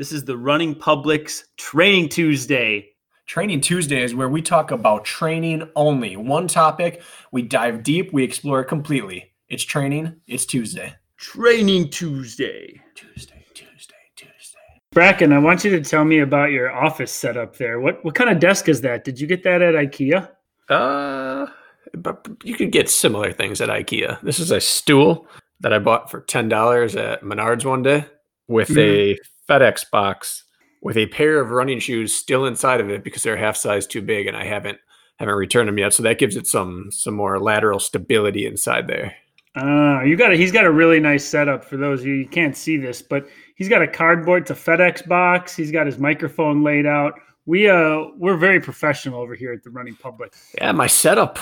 This is the Running Public's Training Tuesday. Training Tuesday is where we talk about training only. One topic, we dive deep, we explore it completely. It's training, it's Tuesday. Training Tuesday. Tuesday, Tuesday, Tuesday. Bracken, I want you to tell me about your office setup there. What what kind of desk is that? Did you get that at IKEA? Uh, but you could get similar things at IKEA. This is a stool that I bought for ten dollars at Menards one day with mm-hmm. a FedEx box with a pair of running shoes still inside of it because they're half size too big, and I haven't haven't returned them yet. So that gives it some some more lateral stability inside there. Uh, you got a, he's got a really nice setup for those of you you can't see this, but he's got a cardboard, to FedEx box. He's got his microphone laid out. We uh we're very professional over here at the Running Public. Yeah, my setup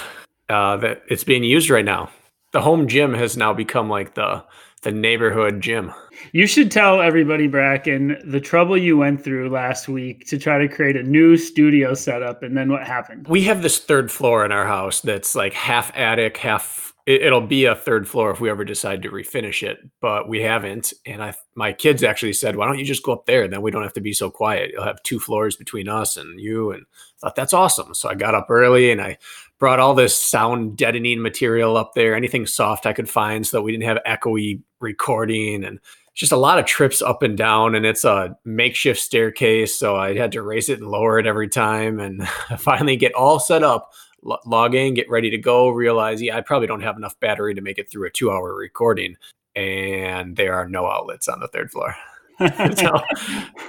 uh that it's being used right now. The home gym has now become like the the neighborhood gym. You should tell everybody, Bracken, the trouble you went through last week to try to create a new studio setup, and then what happened. We have this third floor in our house that's like half attic, half. It'll be a third floor if we ever decide to refinish it, but we haven't. And I, my kids actually said, "Why don't you just go up there? Then we don't have to be so quiet. You'll have two floors between us and you." And I thought that's awesome. So I got up early and I brought all this sound deadening material up there, anything soft I could find so that we didn't have echoey recording and just a lot of trips up and down and it's a makeshift staircase so i had to raise it and lower it every time and finally get all set up log in get ready to go realize yeah i probably don't have enough battery to make it through a two hour recording and there are no outlets on the third floor. So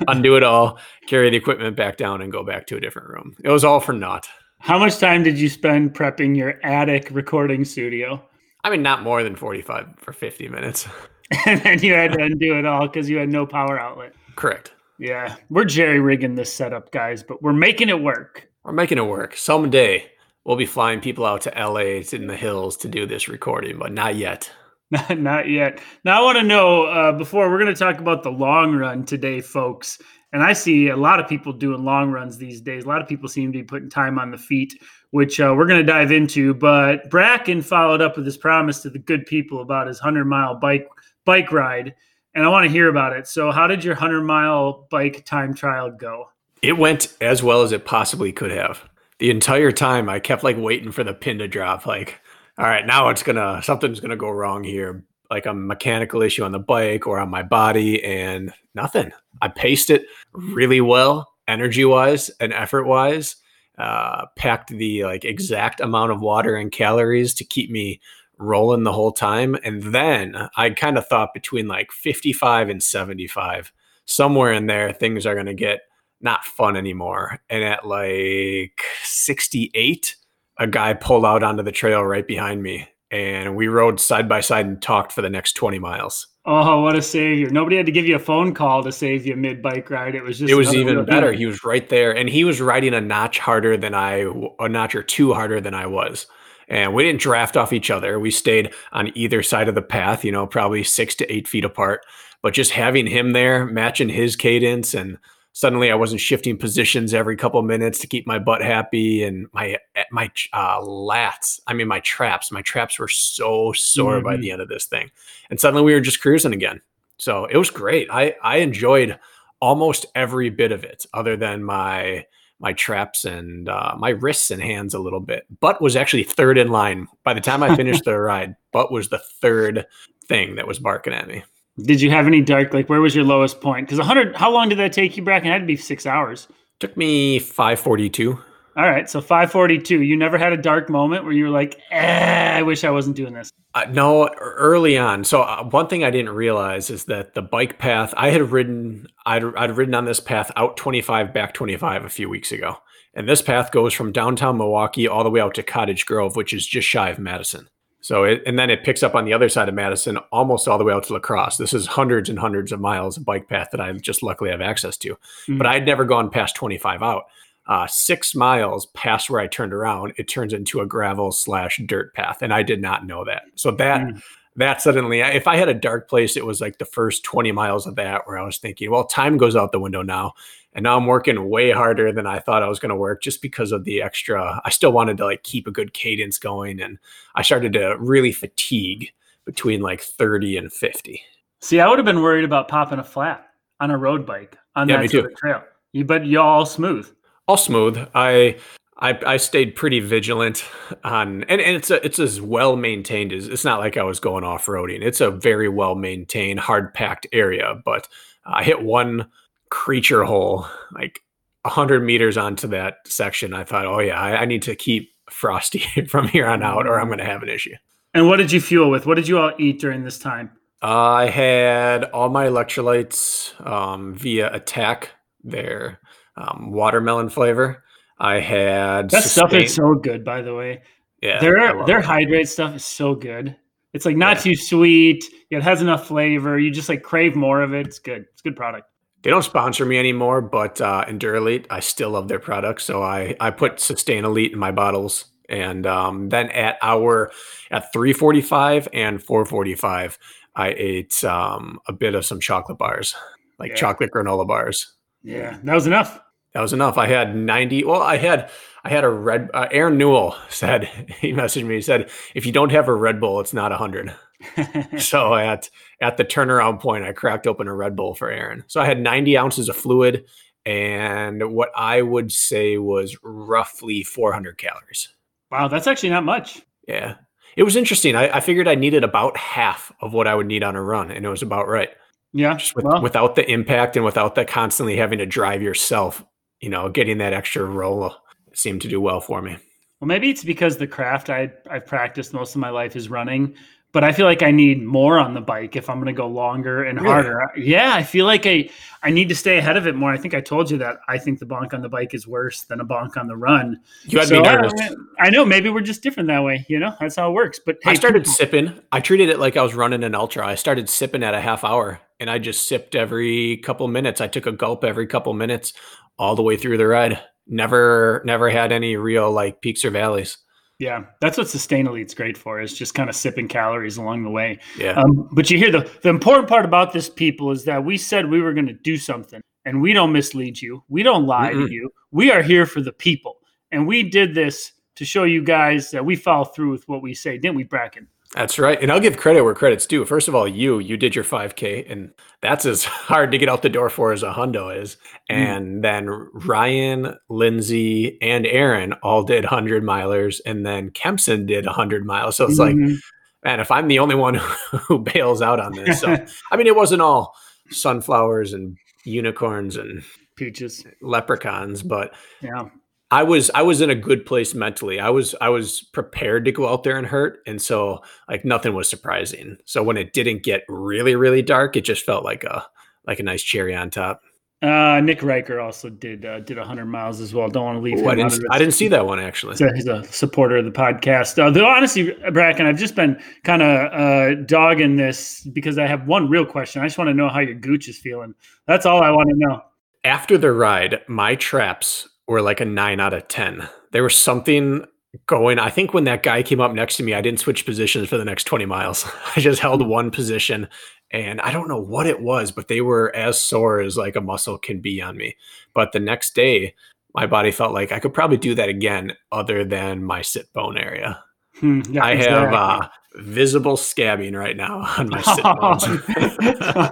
undo it all carry the equipment back down and go back to a different room. It was all for naught. How much time did you spend prepping your attic recording studio? I mean, not more than 45 for 50 minutes. and then you had to undo it all because you had no power outlet. Correct. Yeah. We're jerry rigging this setup, guys, but we're making it work. We're making it work. Someday we'll be flying people out to LA in the hills to do this recording, but not yet. not yet. Now, I want to know uh, before we're going to talk about the long run today, folks. And I see a lot of people doing long runs these days. A lot of people seem to be putting time on the feet, which uh, we're going to dive into. But Bracken followed up with his promise to the good people about his 100 mile bike bike ride. And I want to hear about it. So, how did your 100 mile bike time trial go? It went as well as it possibly could have. The entire time, I kept like waiting for the pin to drop. Like, all right, now it's gonna something's gonna go wrong here like a mechanical issue on the bike or on my body and nothing. I paced it really well, energy wise and effort wise. Uh, packed the like exact amount of water and calories to keep me rolling the whole time. And then I kind of thought between like 55 and 75, somewhere in there, things are going to get not fun anymore. And at like 68, a guy pulled out onto the trail right behind me and we rode side by side and talked for the next 20 miles. Oh, what a savior. Nobody had to give you a phone call to save you mid bike ride. It was just It was even better. He was right there and he was riding a notch harder than I a notch or two harder than I was. And we didn't draft off each other. We stayed on either side of the path, you know, probably 6 to 8 feet apart. But just having him there, matching his cadence and suddenly I wasn't shifting positions every couple minutes to keep my butt happy and my eh, my uh, lats. I mean, my traps. My traps were so sore mm-hmm. by the end of this thing, and suddenly we were just cruising again. So it was great. I I enjoyed almost every bit of it, other than my my traps and uh, my wrists and hands a little bit. Butt was actually third in line by the time I finished the ride. Butt was the third thing that was barking at me. Did you have any dark? Like, where was your lowest point? Because 100. How long did that take you, Bracken? It had to be six hours. Took me 542. All right, so 542. You never had a dark moment where you were like, eh, I wish I wasn't doing this. Uh, no, early on. So uh, one thing I didn't realize is that the bike path I had ridden, I'd, I'd ridden on this path out 25, back 25 a few weeks ago, and this path goes from downtown Milwaukee all the way out to Cottage Grove, which is just shy of Madison. So it, and then it picks up on the other side of Madison, almost all the way out to La Crosse. This is hundreds and hundreds of miles of bike path that I just luckily have access to. Mm-hmm. But I had never gone past 25 out. Uh, six miles past where I turned around, it turns into a gravel slash dirt path, and I did not know that. So that mm-hmm. that suddenly, if I had a dark place, it was like the first 20 miles of that where I was thinking, well, time goes out the window now. And now I'm working way harder than I thought I was going to work just because of the extra. I still wanted to like keep a good cadence going. And I started to really fatigue between like 30 and 50. See, I would have been worried about popping a flat on a road bike on yeah, that sort of trail. You, but you all smooth. All smooth. I I, I stayed pretty vigilant on, and, and it's a, it's as well maintained as it's not like I was going off roading. It's a very well maintained, hard packed area. But I hit one creature hole like 100 meters onto that section i thought oh yeah i, I need to keep frosty from here on out or i'm going to have an issue. And what did you fuel with? What did you all eat during this time? I had all my electrolytes um, via attack their um, watermelon flavor. I had that sustain- stuff is so good by the way. Yeah their their hydrate stuff is so good. It's like not yeah. too sweet it has enough flavor. You just like crave more of it. It's good. It's a good product they don't sponsor me anymore, but uh, Endurelite, I still love their products. So I, I put Sustain Elite in my bottles. And um, then at our at 345 and 445, I ate um, a bit of some chocolate bars, like yeah. chocolate granola bars. Yeah, that was enough. That was enough. I had 90. Well, I had I had a red. Uh, Aaron Newell said he messaged me. He said, "If you don't have a Red Bull, it's not a hundred. so at at the turnaround point, I cracked open a Red Bull for Aaron. So I had 90 ounces of fluid and what I would say was roughly 400 calories. Wow, that's actually not much. Yeah, it was interesting. I, I figured I needed about half of what I would need on a run, and it was about right. Yeah, just with, well. without the impact and without the constantly having to drive yourself, you know, getting that extra roll seemed to do well for me. Well, maybe it's because the craft I I've practiced most of my life is running, but I feel like I need more on the bike if I'm going to go longer and really? harder. Yeah, I feel like I I need to stay ahead of it more. I think I told you that I think the bonk on the bike is worse than a bonk on the run. You had so me uh, nervous. I, I, know maybe we're just different that way. You know, that's how it works. But hey, I started people- sipping. I treated it like I was running an ultra. I started sipping at a half hour, and I just sipped every couple minutes. I took a gulp every couple minutes all the way through the ride. Never never had any real like peaks or valleys. Yeah, that's what Sustain Elite's great for is just kind of sipping calories along the way. Yeah. Um, but you hear the the important part about this people is that we said we were going to do something, and we don't mislead you. We don't lie mm to you. We are here for the people, and we did this to show you guys that we follow through with what we say, didn't we, Bracken? That's right. And I'll give credit where credit's due. First of all, you, you did your 5K, and that's as hard to get out the door for as a hundo is. Mm. And then Ryan, Lindsay, and Aaron all did 100 milers, and then Kempson did 100 miles. So it's mm-hmm. like, man, if I'm the only one who bails out on this. So, I mean, it wasn't all sunflowers and unicorns and peaches, leprechauns, but yeah, I was I was in a good place mentally. I was I was prepared to go out there and hurt, and so like nothing was surprising. So when it didn't get really really dark, it just felt like a like a nice cherry on top. Uh, Nick Riker also did uh, did 100 miles as well. Don't want to leave. Ooh, I didn't. I didn't see that one actually. So he's a supporter of the podcast. Uh, though honestly, Bracken, I've just been kind of uh, dogging this because I have one real question. I just want to know how your gooch is feeling. That's all I want to know. After the ride, my traps were like a nine out of 10. There was something going. I think when that guy came up next to me, I didn't switch positions for the next 20 miles. I just held one position and I don't know what it was, but they were as sore as like a muscle can be on me. But the next day, my body felt like I could probably do that again, other than my sit bone area. Hmm, yeah, I have uh, visible scabbing right now on my sit bones.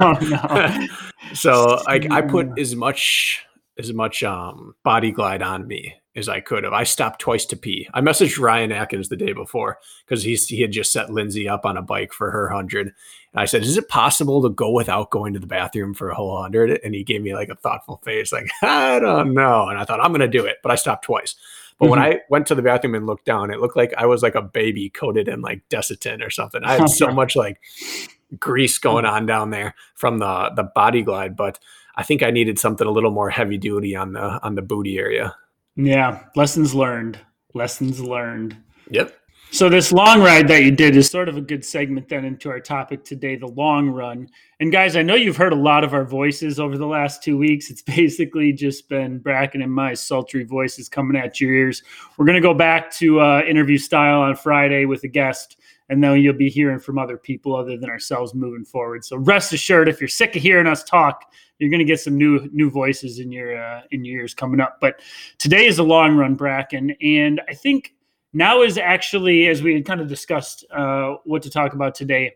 oh, no. so like I put as much as much um, body glide on me as I could have. I stopped twice to pee. I messaged Ryan Atkins the day before because he's he had just set Lindsay up on a bike for her hundred. And I said, "Is it possible to go without going to the bathroom for a whole hundred? And he gave me like a thoughtful face, like I don't know. And I thought I'm going to do it, but I stopped twice. But mm-hmm. when I went to the bathroom and looked down, it looked like I was like a baby coated in like Desitin or something. I had so much like grease going on down there from the the body glide, but I think I needed something a little more heavy duty on the on the booty area. Yeah, lessons learned. Lessons learned. Yep. So this long ride that you did is sort of a good segment then into our topic today, the long run. And guys, I know you've heard a lot of our voices over the last two weeks. It's basically just been Bracken and my sultry voices coming at your ears. We're going to go back to uh, interview style on Friday with a guest, and then you'll be hearing from other people other than ourselves moving forward. So rest assured, if you're sick of hearing us talk, you're going to get some new new voices in your uh, in your ears coming up. But today is a long run, Bracken, and I think now is actually, as we had kind of discussed uh, what to talk about today,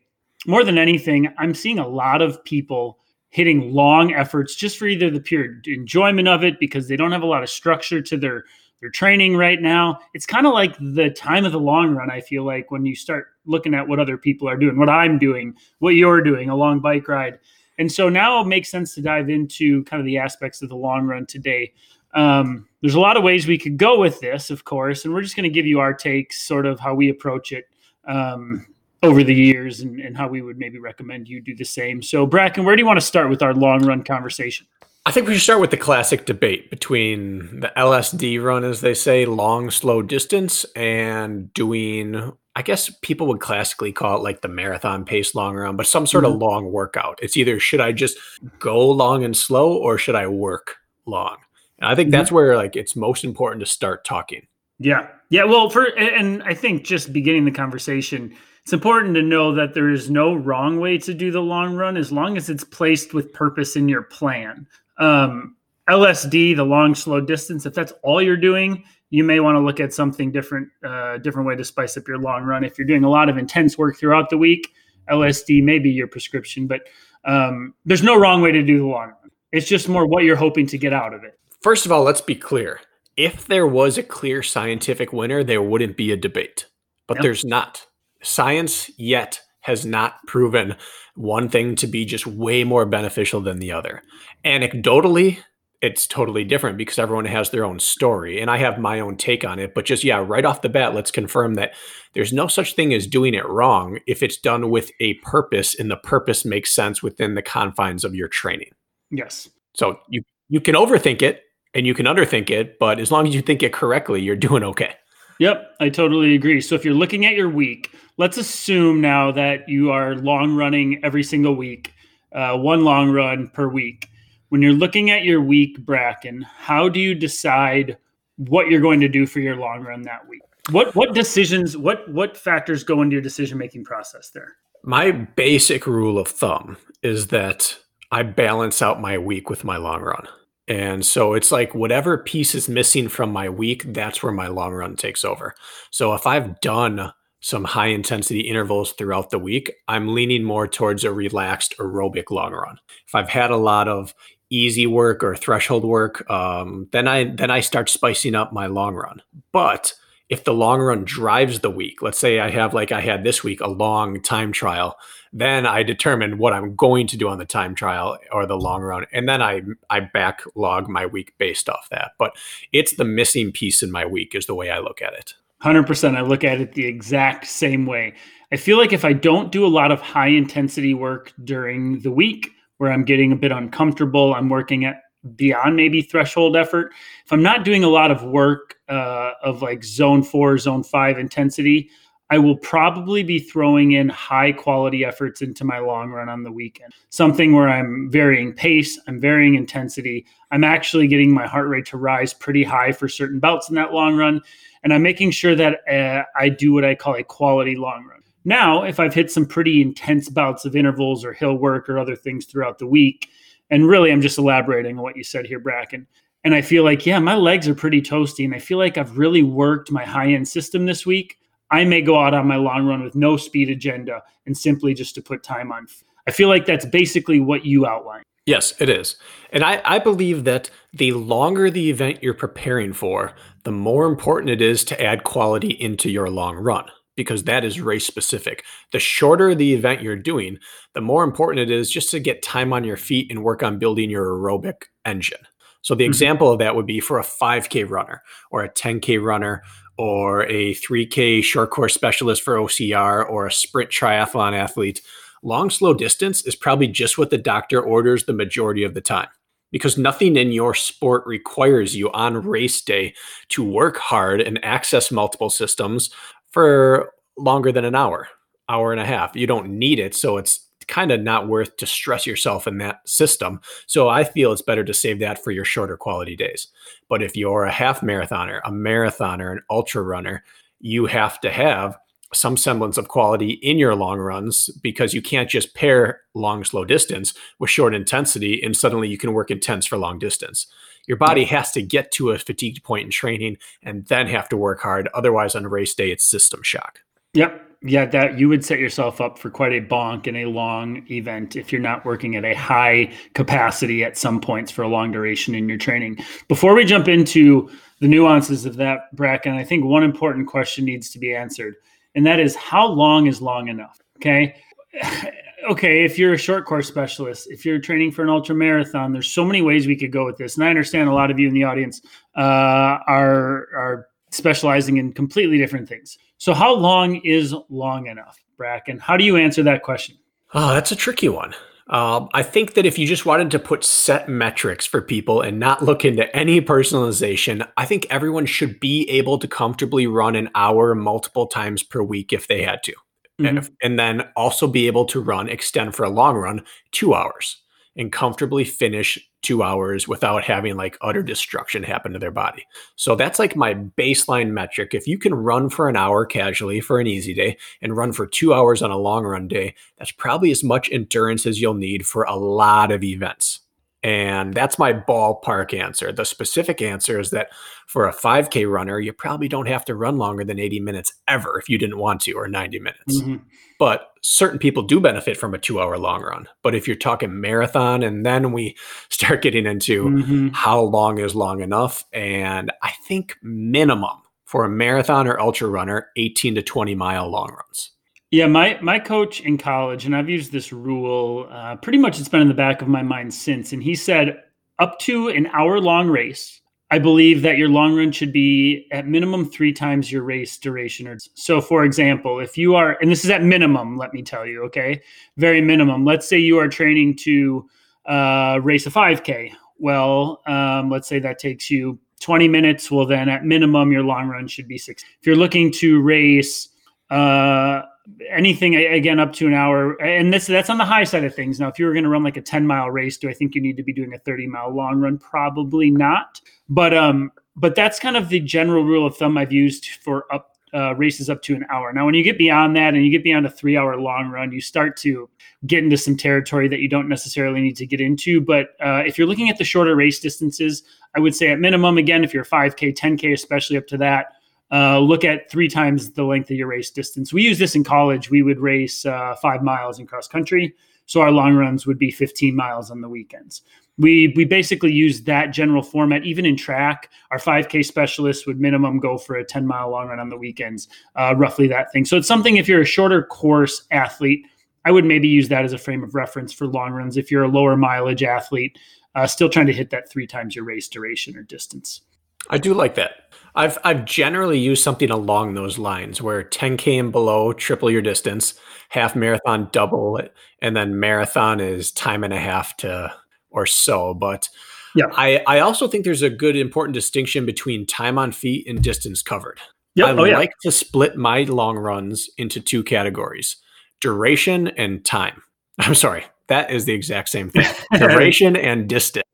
more than anything, I'm seeing a lot of people hitting long efforts just for either the pure enjoyment of it because they don't have a lot of structure to their their training right now. It's kind of like the time of the long run. I feel like when you start looking at what other people are doing, what I'm doing, what you're doing, a long bike ride. And so now it makes sense to dive into kind of the aspects of the long run today. Um, there's a lot of ways we could go with this, of course, and we're just going to give you our takes, sort of how we approach it um, over the years, and, and, how we would maybe recommend you do the same. So, Bracken, where do you want to start with our long run conversation? I think we should start with the classic debate between the LSD run, as they say, long, slow distance, and doing, I guess people would classically call it like the marathon pace long run, but some sort mm-hmm. of long workout. It's either should I just go long and slow or should I work long? And I think mm-hmm. that's where like it's most important to start talking. Yeah. Yeah. Well, for and I think just beginning the conversation, it's important to know that there is no wrong way to do the long run as long as it's placed with purpose in your plan. Um, LSD, the long slow distance, if that's all you're doing, you may want to look at something different, uh, different way to spice up your long run. If you're doing a lot of intense work throughout the week, LSD may be your prescription, but um, there's no wrong way to do the long run. It's just more what you're hoping to get out of it. First of all, let's be clear. If there was a clear scientific winner, there wouldn't be a debate. But yep. there's not. Science yet has not proven one thing to be just way more beneficial than the other. Anecdotally, it's totally different because everyone has their own story and I have my own take on it. But just, yeah, right off the bat, let's confirm that there's no such thing as doing it wrong if it's done with a purpose and the purpose makes sense within the confines of your training. Yes. So you, you can overthink it and you can underthink it, but as long as you think it correctly, you're doing okay. Yep, I totally agree. So if you're looking at your week, let's assume now that you are long running every single week, uh, one long run per week. When you're looking at your week, Bracken, how do you decide what you're going to do for your long run that week? What what decisions, what what factors go into your decision making process there? My basic rule of thumb is that I balance out my week with my long run. And so it's like whatever piece is missing from my week, that's where my long run takes over. So if I've done some high intensity intervals throughout the week, I'm leaning more towards a relaxed aerobic long run. If I've had a lot of easy work or threshold work, um, then I then I start spicing up my long run. But if the long run drives the week, let's say I have like I had this week a long time trial, then I determine what I'm going to do on the time trial or the long run, and then I I backlog my week based off that. But it's the missing piece in my week is the way I look at it. Hundred percent. I look at it the exact same way. I feel like if I don't do a lot of high intensity work during the week, where I'm getting a bit uncomfortable, I'm working at beyond maybe threshold effort. If I'm not doing a lot of work uh, of like zone four, zone five intensity, I will probably be throwing in high quality efforts into my long run on the weekend. Something where I'm varying pace, I'm varying intensity. I'm actually getting my heart rate to rise pretty high for certain bouts in that long run. And I'm making sure that uh, I do what I call a quality long run. Now, if I've hit some pretty intense bouts of intervals or hill work or other things throughout the week, and really, I'm just elaborating on what you said here, Bracken. And I feel like, yeah, my legs are pretty toasty. And I feel like I've really worked my high end system this week. I may go out on my long run with no speed agenda and simply just to put time on. I feel like that's basically what you outlined. Yes, it is. And I, I believe that the longer the event you're preparing for, the more important it is to add quality into your long run because that is race specific. The shorter the event you're doing, the more important it is just to get time on your feet and work on building your aerobic engine. So the mm-hmm. example of that would be for a 5K runner or a 10K runner or a 3K short course specialist for OCR or a sprint triathlon athlete. Long, slow distance is probably just what the doctor orders the majority of the time because nothing in your sport requires you on race day to work hard and access multiple systems for longer than an hour, hour and a half. You don't need it. So it's kind of not worth to stress yourself in that system. So I feel it's better to save that for your shorter quality days. But if you're a half marathoner, a marathoner, an ultra runner, you have to have some semblance of quality in your long runs because you can't just pair long slow distance with short intensity and suddenly you can work intense for long distance. Your body has to get to a fatigued point in training and then have to work hard. Otherwise on race day it's system shock. Yep yeah that you would set yourself up for quite a bonk in a long event if you're not working at a high capacity at some points for a long duration in your training before we jump into the nuances of that bracken i think one important question needs to be answered and that is how long is long enough? Okay. okay, if you're a short course specialist, if you're training for an ultra marathon, there's so many ways we could go with this. And I understand a lot of you in the audience uh, are are specializing in completely different things. So, how long is long enough, Bracken? How do you answer that question? Oh, that's a tricky one. Um, I think that if you just wanted to put set metrics for people and not look into any personalization, I think everyone should be able to comfortably run an hour multiple times per week if they had to. Mm-hmm. And, if, and then also be able to run, extend for a long run, two hours and comfortably finish two hours without having like utter destruction happen to their body. So that's like my baseline metric. If you can run for an hour casually for an easy day and run for two hours on a long run day, that's probably as much endurance as you'll need for a lot of events. And that's my ballpark answer. The specific answer is that for a 5K runner, you probably don't have to run longer than 80 minutes ever if you didn't want to, or 90 minutes. Mm-hmm. But certain people do benefit from a two hour long run. But if you're talking marathon, and then we start getting into mm-hmm. how long is long enough, and I think minimum for a marathon or ultra runner, 18 to 20 mile long runs. Yeah, my my coach in college, and I've used this rule. Uh, pretty much, it's been in the back of my mind since. And he said, up to an hour long race, I believe that your long run should be at minimum three times your race duration. Or so, for example, if you are, and this is at minimum, let me tell you, okay, very minimum. Let's say you are training to uh, race a 5K. Well, um, let's say that takes you 20 minutes. Well, then at minimum, your long run should be six. If you're looking to race uh, anything again up to an hour. And this that's on the high side of things. Now if you were going to run like a 10 mile race do i think you need to be doing a 30 mile long run? Probably not. But um but that's kind of the general rule of thumb i've used for up uh, races up to an hour. Now when you get beyond that and you get beyond a three hour long run you start to get into some territory that you don't necessarily need to get into. But uh, if you're looking at the shorter race distances i would say at minimum again if you're 5k 10k especially up to that uh, look at three times the length of your race distance. We use this in college. We would race uh, five miles in cross country. So our long runs would be 15 miles on the weekends. We, we basically use that general format. Even in track, our 5K specialists would minimum go for a 10 mile long run on the weekends, uh, roughly that thing. So it's something if you're a shorter course athlete, I would maybe use that as a frame of reference for long runs. If you're a lower mileage athlete, uh, still trying to hit that three times your race duration or distance. I do like that. I've I've generally used something along those lines where 10k and below triple your distance, half marathon double it, and then marathon is time and a half to or so. But yeah, I I also think there's a good important distinction between time on feet and distance covered. Yep. I oh, yeah. like to split my long runs into two categories: duration and time. I'm sorry, that is the exact same thing. duration and distance.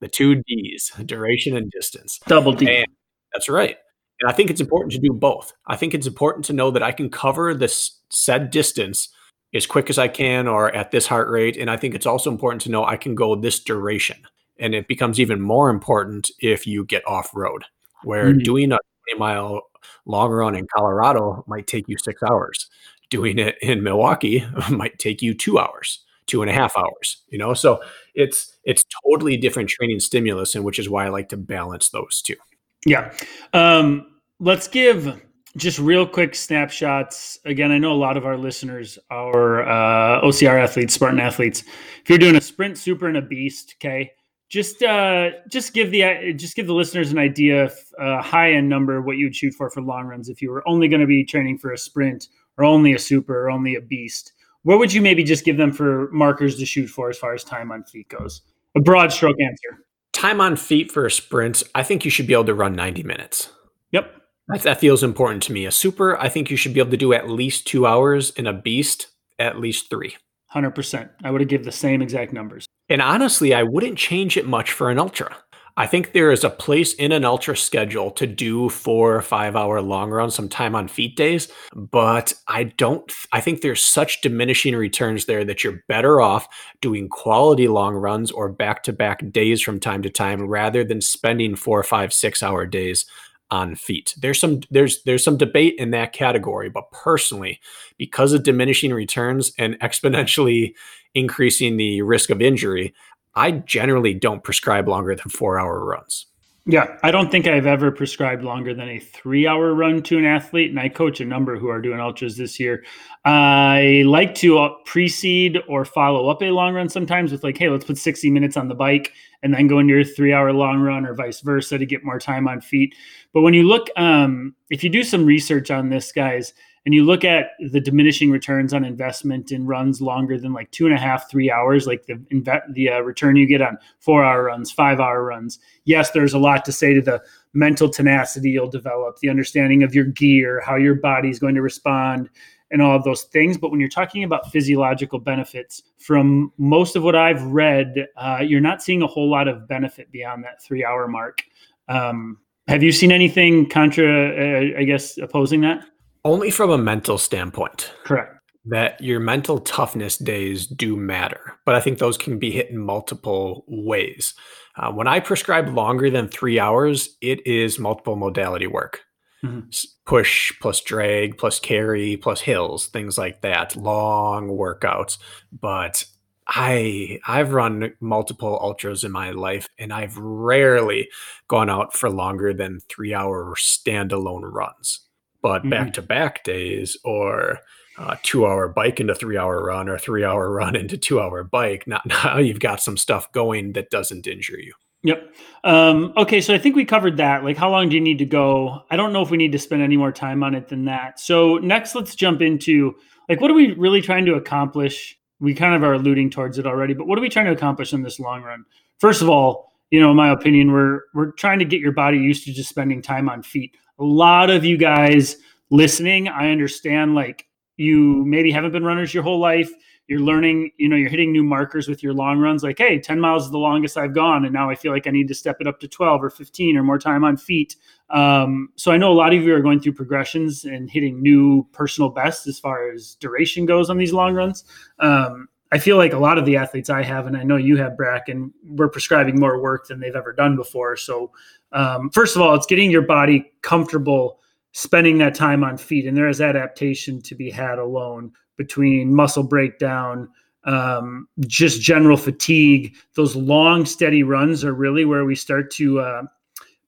The two D's, duration and distance. Double D. And that's right. And I think it's important to do both. I think it's important to know that I can cover this said distance as quick as I can or at this heart rate. And I think it's also important to know I can go this duration. And it becomes even more important if you get off road, where mm-hmm. doing a 20 mile long run in Colorado might take you six hours. Doing it in Milwaukee might take you two hours, two and a half hours, you know? So it's it's totally different training stimulus, and which is why I like to balance those two. Yeah. Um, let's give just real quick snapshots. Again, I know a lot of our listeners are uh, OCR athletes, Spartan athletes. If you're doing a sprint, super, and a beast, okay, just uh, just give the just give the listeners an idea of a high end number what you would shoot for for long runs if you were only going to be training for a sprint or only a super or only a beast. What would you maybe just give them for markers to shoot for as far as time on feet goes? A broad stroke answer time on feet for a sprint, I think you should be able to run 90 minutes. Yep. That, that feels important to me. A super, I think you should be able to do at least two hours, in a beast, at least three. 100%. I would have given the same exact numbers. And honestly, I wouldn't change it much for an ultra. I think there is a place in an ultra schedule to do four or five hour long runs, some time on feet days. But I don't, I think there's such diminishing returns there that you're better off doing quality long runs or back to back days from time to time rather than spending four, five, six hour days on feet. There's some there's there's some debate in that category, but personally, because of diminishing returns and exponentially increasing the risk of injury, I generally don't prescribe longer than 4-hour runs. Yeah, I don't think I've ever prescribed longer than a three hour run to an athlete, and I coach a number who are doing ultras this year. I like to uh, precede or follow up a long run sometimes with like, hey, let's put 60 minutes on the bike and then go into your three hour long run or vice versa to get more time on feet. But when you look, um, if you do some research on this, guys, and you look at the diminishing returns on investment in runs longer than like two and a half, three hours, like the inve- the uh, return you get on four hour runs, five hour runs. Yes, there's a lot to say to the mental tenacity you'll develop, the understanding of your gear, how your body is going to respond, and all of those things. But when you're talking about physiological benefits, from most of what I've read, uh, you're not seeing a whole lot of benefit beyond that three hour mark. Um, have you seen anything contra, uh, I guess, opposing that? Only from a mental standpoint. Correct. That your mental toughness days do matter, but I think those can be hit in multiple ways. Uh, when I prescribe longer than three hours, it is multiple modality work. Mm-hmm. Push plus drag plus carry plus hills, things like that, long workouts. But I I've run multiple ultras in my life and I've rarely gone out for longer than 3-hour standalone runs but back to back days or uh, two hour bike into three hour run or three hour run into two hour bike. Not now you've got some stuff going that doesn't injure you. Yep. Um, okay, so I think we covered that. Like, how long do you need to go? I don't know if we need to spend any more time on it than that. So next, let's jump into like what are we really trying to accomplish? We kind of are alluding towards it already, but what are we trying to accomplish in this long run? First of all, you know, in my opinion, we're we're trying to get your body used to just spending time on feet a lot of you guys listening, I understand like you maybe haven't been runners your whole life. You're learning, you know, you're hitting new markers with your long runs. Like, hey, 10 miles is the longest I've gone. And now I feel like I need to step it up to 12 or 15 or more time on feet. Um, so I know a lot of you are going through progressions and hitting new personal bests as far as duration goes on these long runs. Um, I feel like a lot of the athletes I have, and I know you have, Bracken, we're prescribing more work than they've ever done before. So um, first of all, it's getting your body comfortable spending that time on feet, and there is adaptation to be had alone between muscle breakdown, um, just general fatigue. Those long, steady runs are really where we start to uh,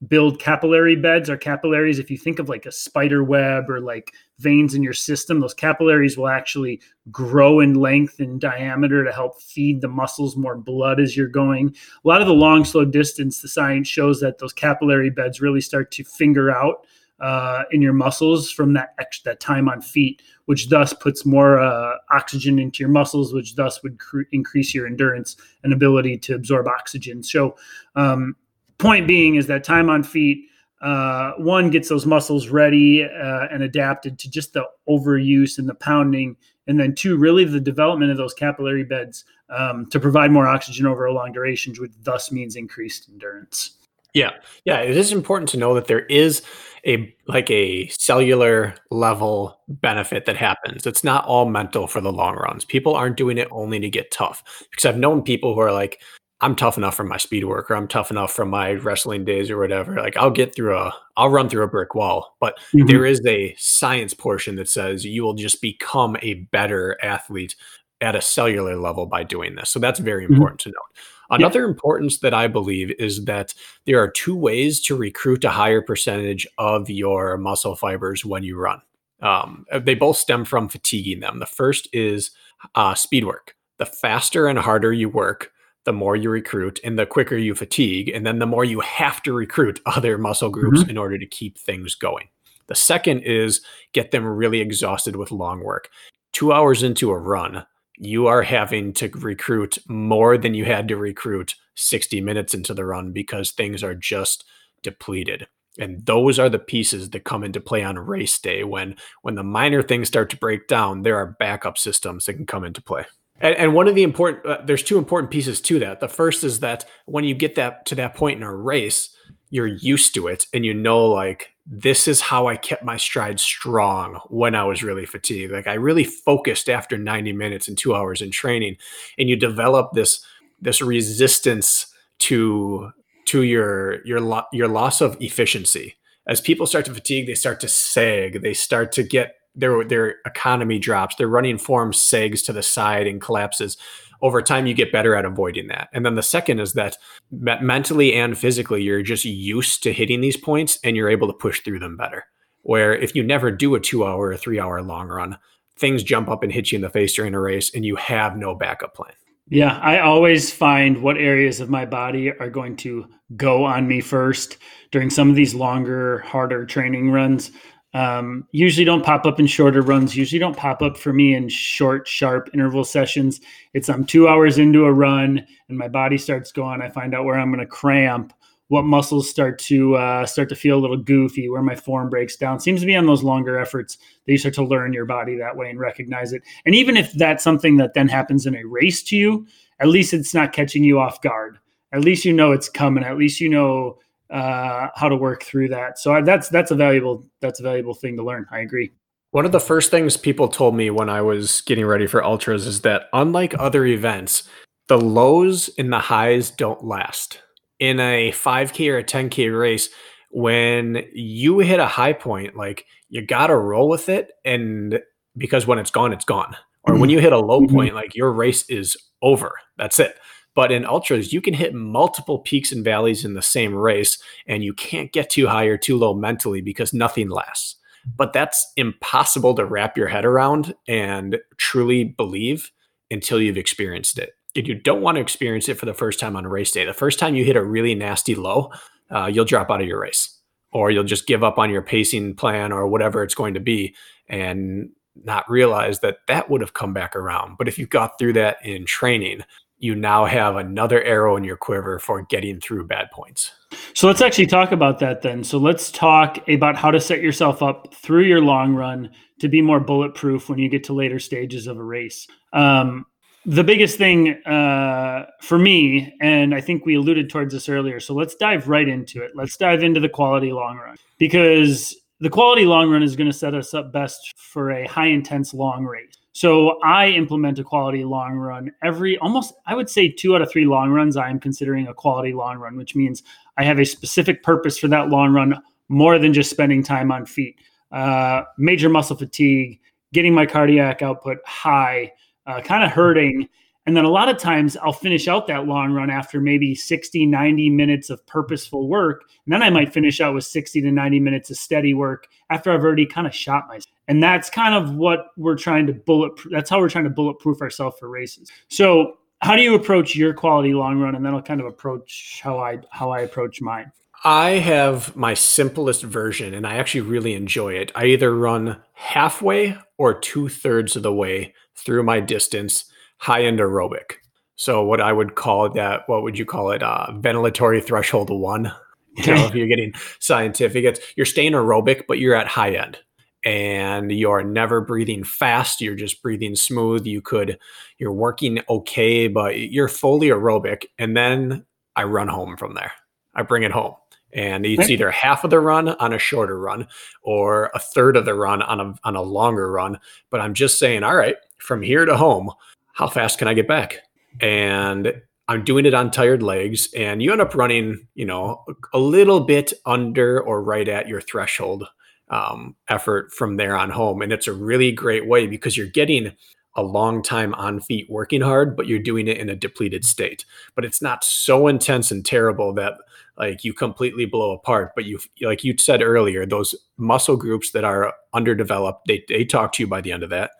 build capillary beds. or capillaries, if you think of like a spider web or like veins in your system, those capillaries will actually grow in length and diameter to help feed the muscles more blood as you're going. A lot of the long, slow distance, the science shows that those capillary beds really start to finger out uh, in your muscles from that extra that time on feet, which thus puts more uh, oxygen into your muscles, which thus would cr- increase your endurance and ability to absorb oxygen. So um, point being is that time on feet uh, one gets those muscles ready uh, and adapted to just the overuse and the pounding. And then two really the development of those capillary beds um, to provide more oxygen over a long duration which thus means increased endurance. Yeah. Yeah. It is important to know that there is a like a cellular level benefit that happens. It's not all mental for the long runs. People aren't doing it only to get tough. Because i've known people who are like I'm tough enough from my speed work or I'm tough enough from my wrestling days or whatever. Like I'll get through a I'll run through a brick wall. But mm-hmm. there is a science portion that says you will just become a better athlete at a cellular level by doing this. So that's very mm-hmm. important to note. Another yeah. importance that I believe is that there are two ways to recruit a higher percentage of your muscle fibers when you run. Um, they both stem from fatiguing them. The first is uh, speed work. The faster and harder you work, the more you recruit and the quicker you fatigue. And then the more you have to recruit other muscle groups mm-hmm. in order to keep things going. The second is get them really exhausted with long work. Two hours into a run, you are having to recruit more than you had to recruit 60 minutes into the run because things are just depleted. And those are the pieces that come into play on race day when when the minor things start to break down, there are backup systems that can come into play. And, and one of the important uh, there's two important pieces to that. The first is that when you get that to that point in a race, you're used to it and you know like this is how I kept my stride strong when I was really fatigued. Like I really focused after 90 minutes and 2 hours in training and you develop this this resistance to to your your lo- your loss of efficiency. As people start to fatigue, they start to sag, they start to get their their economy drops, their running form sags to the side and collapses over time you get better at avoiding that. And then the second is that mentally and physically you're just used to hitting these points and you're able to push through them better. Where if you never do a 2 hour or 3 hour long run, things jump up and hit you in the face during a race and you have no backup plan. Yeah, I always find what areas of my body are going to go on me first during some of these longer, harder training runs um, usually don't pop up in shorter runs. Usually don't pop up for me in short sharp interval sessions. It's i'm two hours into a run and my body starts going. I find out where i'm going to cramp. What muscles start to uh, start to feel a little goofy where my form breaks down. Seems to be on those longer efforts that you start to learn your body that way and recognize it. And even if that's something that then happens in a race to you at least it's not catching you off guard. At least you know it's coming. At least you know uh, how to work through that. So I, that's that's a valuable that's a valuable thing to learn. I agree. One of the first things people told me when I was getting ready for ultras is that unlike other events, the lows and the highs don't last. In a 5K or a 10K race, when you hit a high point, like you got to roll with it. And because when it's gone, it's gone. Or when mm-hmm. you hit a low mm-hmm. point, like your race is over. That's it. But in ultras, you can hit multiple peaks and valleys in the same race, and you can't get too high or too low mentally because nothing lasts. But that's impossible to wrap your head around and truly believe until you've experienced it. If you don't want to experience it for the first time on race day, the first time you hit a really nasty low, uh, you'll drop out of your race or you'll just give up on your pacing plan or whatever it's going to be and not realize that that would have come back around. But if you got through that in training, you now have another arrow in your quiver for getting through bad points. So let's actually talk about that then. So let's talk about how to set yourself up through your long run to be more bulletproof when you get to later stages of a race. Um, the biggest thing uh, for me, and I think we alluded towards this earlier, so let's dive right into it. Let's dive into the quality long run because the quality long run is going to set us up best for a high intense long race. So I implement a quality long run every almost, I would say two out of three long runs. I am considering a quality long run, which means I have a specific purpose for that long run more than just spending time on feet. Uh, major muscle fatigue, getting my cardiac output high, uh, kind of hurting, and then a lot of times I'll finish out that long run after maybe 60, 90 minutes of purposeful work. And then I might finish out with 60 to 90 minutes of steady work after I've already kind of shot myself. And that's kind of what we're trying to bullet. That's how we're trying to bulletproof ourselves for races. So how do you approach your quality long run? And then I'll kind of approach how I, how I approach mine. I have my simplest version and I actually really enjoy it. I either run halfway or two thirds of the way through my distance high end aerobic. So what I would call that, what would you call it? Uh, ventilatory threshold one. You know, if you're getting scientific, it's you're staying aerobic, but you're at high end and you're never breathing fast. You're just breathing smooth. You could, you're working okay, but you're fully aerobic. And then I run home from there. I bring it home. And it's either half of the run on a shorter run or a third of the run on a on a longer run. But I'm just saying, all right, from here to home, how fast can I get back? And I'm doing it on tired legs, and you end up running, you know, a little bit under or right at your threshold um, effort from there on home. And it's a really great way because you're getting a long time on feet working hard, but you're doing it in a depleted state. But it's not so intense and terrible that like you completely blow apart. But you, like you said earlier, those muscle groups that are underdeveloped, they they talk to you by the end of that,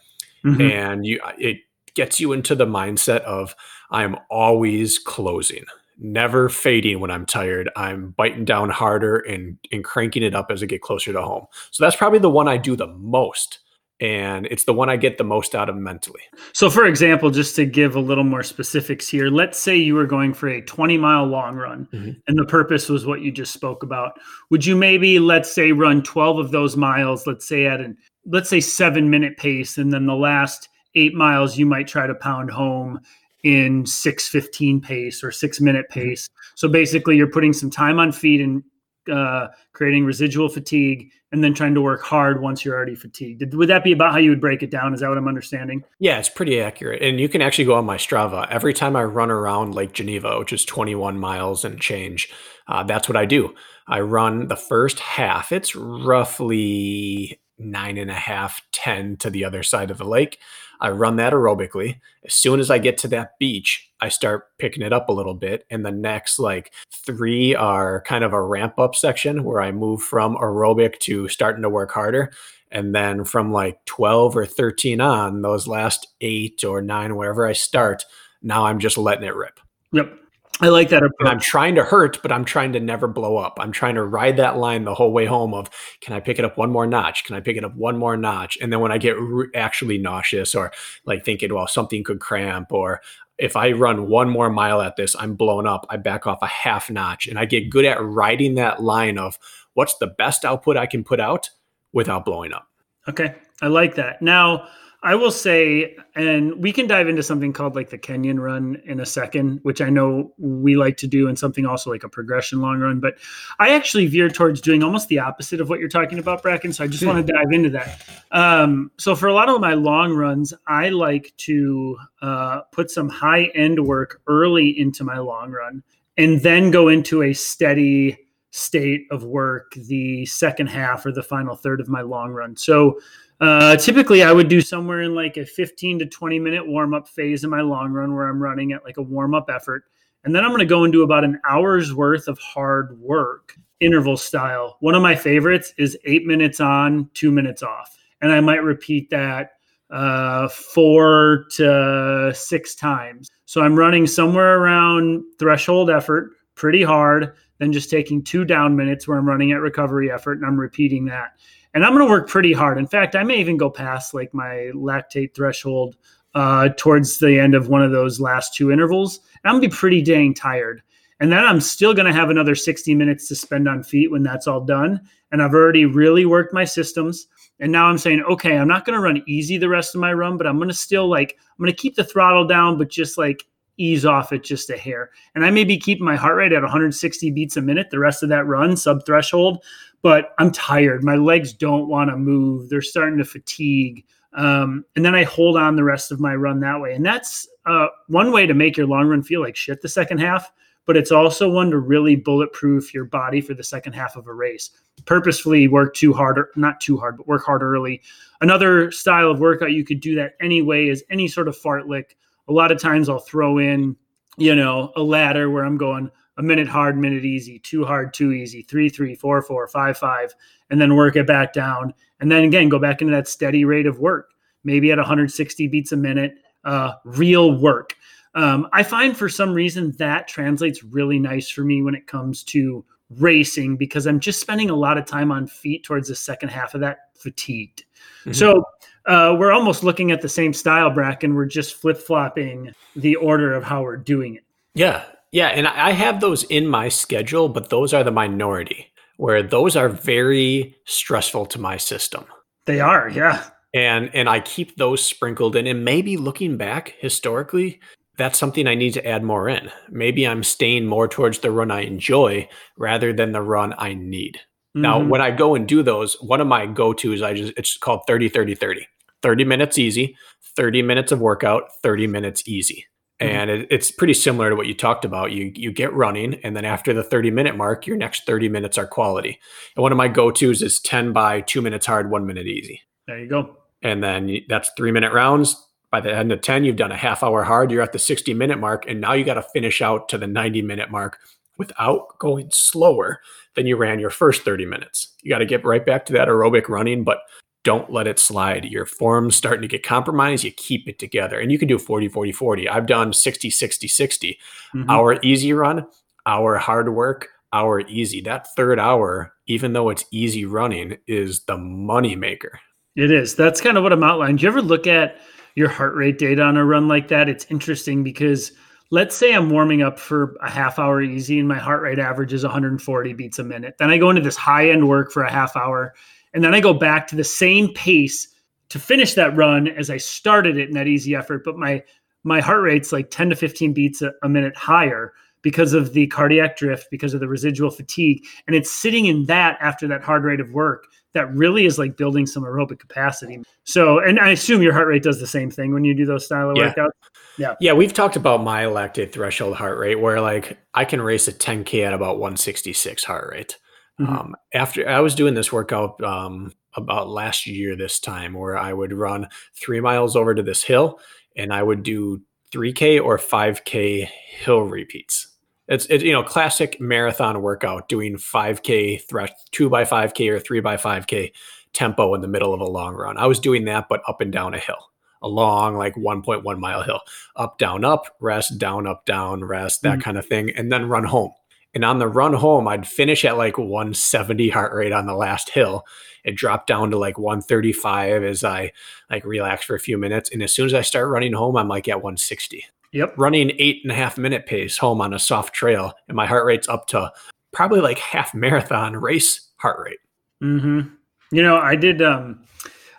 mm-hmm. and you it gets you into the mindset of I'm always closing, never fading when I'm tired. I'm biting down harder and, and cranking it up as I get closer to home. So that's probably the one I do the most and it's the one I get the most out of mentally. So, for example, just to give a little more specifics here, let's say you were going for a 20 mile long run mm-hmm. and the purpose was what you just spoke about. Would you maybe, let's say, run 12 of those miles, let's say at an, let's say seven minute pace, and then the last eight miles you might try to pound home in 615 pace or six minute mm-hmm. pace. So basically, you're putting some time on feet and uh, creating residual fatigue and then trying to work hard once you're already fatigued. Would that be about how you would break it down? Is that what I'm understanding? Yeah, it's pretty accurate. And you can actually go on my Strava. Every time I run around Lake Geneva, which is 21 miles and change, uh, that's what I do. I run the first half. It's roughly nine and a half ten to the other side of the lake. I run that aerobically. As soon as I get to that beach, I start picking it up a little bit. And the next like three are kind of a ramp up section where I move from aerobic to starting to work harder. And then from like 12 or 13 on, those last eight or nine, wherever I start, now I'm just letting it rip. Yep. I like that approach. I'm trying to hurt, but I'm trying to never blow up. I'm trying to ride that line the whole way home of can I pick it up one more notch? Can I pick it up one more notch? And then when I get re- actually nauseous or like thinking, well, something could cramp or if I run one more mile at this, I'm blown up. I back off a half notch and I get good at riding that line of what's the best output I can put out without blowing up. Okay. I like that. Now, I will say, and we can dive into something called like the Kenyan run in a second, which I know we like to do, and something also like a progression long run. But I actually veer towards doing almost the opposite of what you're talking about, Bracken. So I just want to dive into that. Um, so for a lot of my long runs, I like to uh, put some high end work early into my long run and then go into a steady state of work the second half or the final third of my long run. So uh, typically, I would do somewhere in like a 15 to 20 minute warm up phase in my long run where I'm running at like a warm up effort. And then I'm going to go and do about an hour's worth of hard work, interval style. One of my favorites is eight minutes on, two minutes off. And I might repeat that uh, four to six times. So I'm running somewhere around threshold effort, pretty hard, then just taking two down minutes where I'm running at recovery effort and I'm repeating that and I'm going to work pretty hard. In fact, I may even go past like my lactate threshold uh, towards the end of one of those last two intervals. And I'm going to be pretty dang tired. And then I'm still going to have another 60 minutes to spend on feet when that's all done. And I've already really worked my systems. And now I'm saying, okay, I'm not going to run easy the rest of my run, but I'm going to still like, I'm going to keep the throttle down, but just like ease off it just a hair. And I may be keeping my heart rate at 160 beats a minute the rest of that run, sub threshold, but I'm tired. My legs don't want to move. They're starting to fatigue. Um, and then I hold on the rest of my run that way. And that's uh, one way to make your long run feel like shit the second half, but it's also one to really bulletproof your body for the second half of a race. Purposefully work too hard, not too hard, but work hard early. Another style of workout you could do that anyway is any sort of fartlek. A lot of times I'll throw in, you know, a ladder where I'm going a minute hard, minute easy, two hard, two easy, three, three, four, four, five, five, and then work it back down. And then again, go back into that steady rate of work, maybe at 160 beats a minute, uh, real work. Um, I find for some reason that translates really nice for me when it comes to racing because I'm just spending a lot of time on feet towards the second half of that fatigued. Mm-hmm. So uh, we're almost looking at the same style, Bracken. We're just flip flopping the order of how we're doing it. Yeah, yeah, and I have those in my schedule, but those are the minority where those are very stressful to my system. They are, yeah. And and I keep those sprinkled in and maybe looking back historically, that's something I need to add more in. Maybe I'm staying more towards the run I enjoy rather than the run I need. Mm-hmm. Now, when I go and do those, one of my go-tos I just it's called 30 30 30. 30 minutes easy, 30 minutes of workout, 30 minutes easy. Mm-hmm. and it, it's pretty similar to what you talked about. You you get running, and then after the thirty minute mark, your next thirty minutes are quality. And one of my go tos is ten by two minutes hard, one minute easy. There you go. And then that's three minute rounds. By the end of ten, you've done a half hour hard. You're at the sixty minute mark, and now you got to finish out to the ninety minute mark without going slower than you ran your first 30 minutes. You got to get right back to that aerobic running, but don't let it slide. Your form's starting to get compromised, you keep it together. And you can do 40, 40, 40. I've done 60, 60, 60. Mm-hmm. Our easy run, our hard work, our easy. That third hour, even though it's easy running, is the money maker. It is. That's kind of what I'm outlining. Do you ever look at your heart rate data on a run like that? It's interesting because let's say I'm warming up for a half hour easy and my heart rate average is 140 beats a minute. Then I go into this high end work for a half hour and then I go back to the same pace to finish that run as I started it in that easy effort, but my my heart rate's like 10 to 15 beats a, a minute higher because of the cardiac drift, because of the residual fatigue. And it's sitting in that after that hard rate of work that really is like building some aerobic capacity. So, and I assume your heart rate does the same thing when you do those style of yeah. workouts. Yeah. Yeah. We've talked about my lactate threshold heart rate where like I can race a 10K at about 166 heart rate. Mm-hmm. Um, after I was doing this workout um, about last year, this time where I would run three miles over to this hill and I would do 3K or 5K hill repeats. It's, it's you know classic marathon workout doing 5K thresh two by 5K or three by 5K tempo in the middle of a long run. I was doing that, but up and down a hill, a long like 1.1 mile hill, up down up rest down up down rest that mm-hmm. kind of thing, and then run home. And on the run home, I'd finish at like 170 heart rate on the last hill. It dropped down to like 135 as I like relax for a few minutes. And as soon as I start running home, I'm like at 160. Yep. Running eight and a half minute pace home on a soft trail. And my heart rate's up to probably like half marathon race heart rate. Mm-hmm. You know, I did um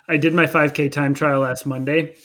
I did my 5K time trial last Monday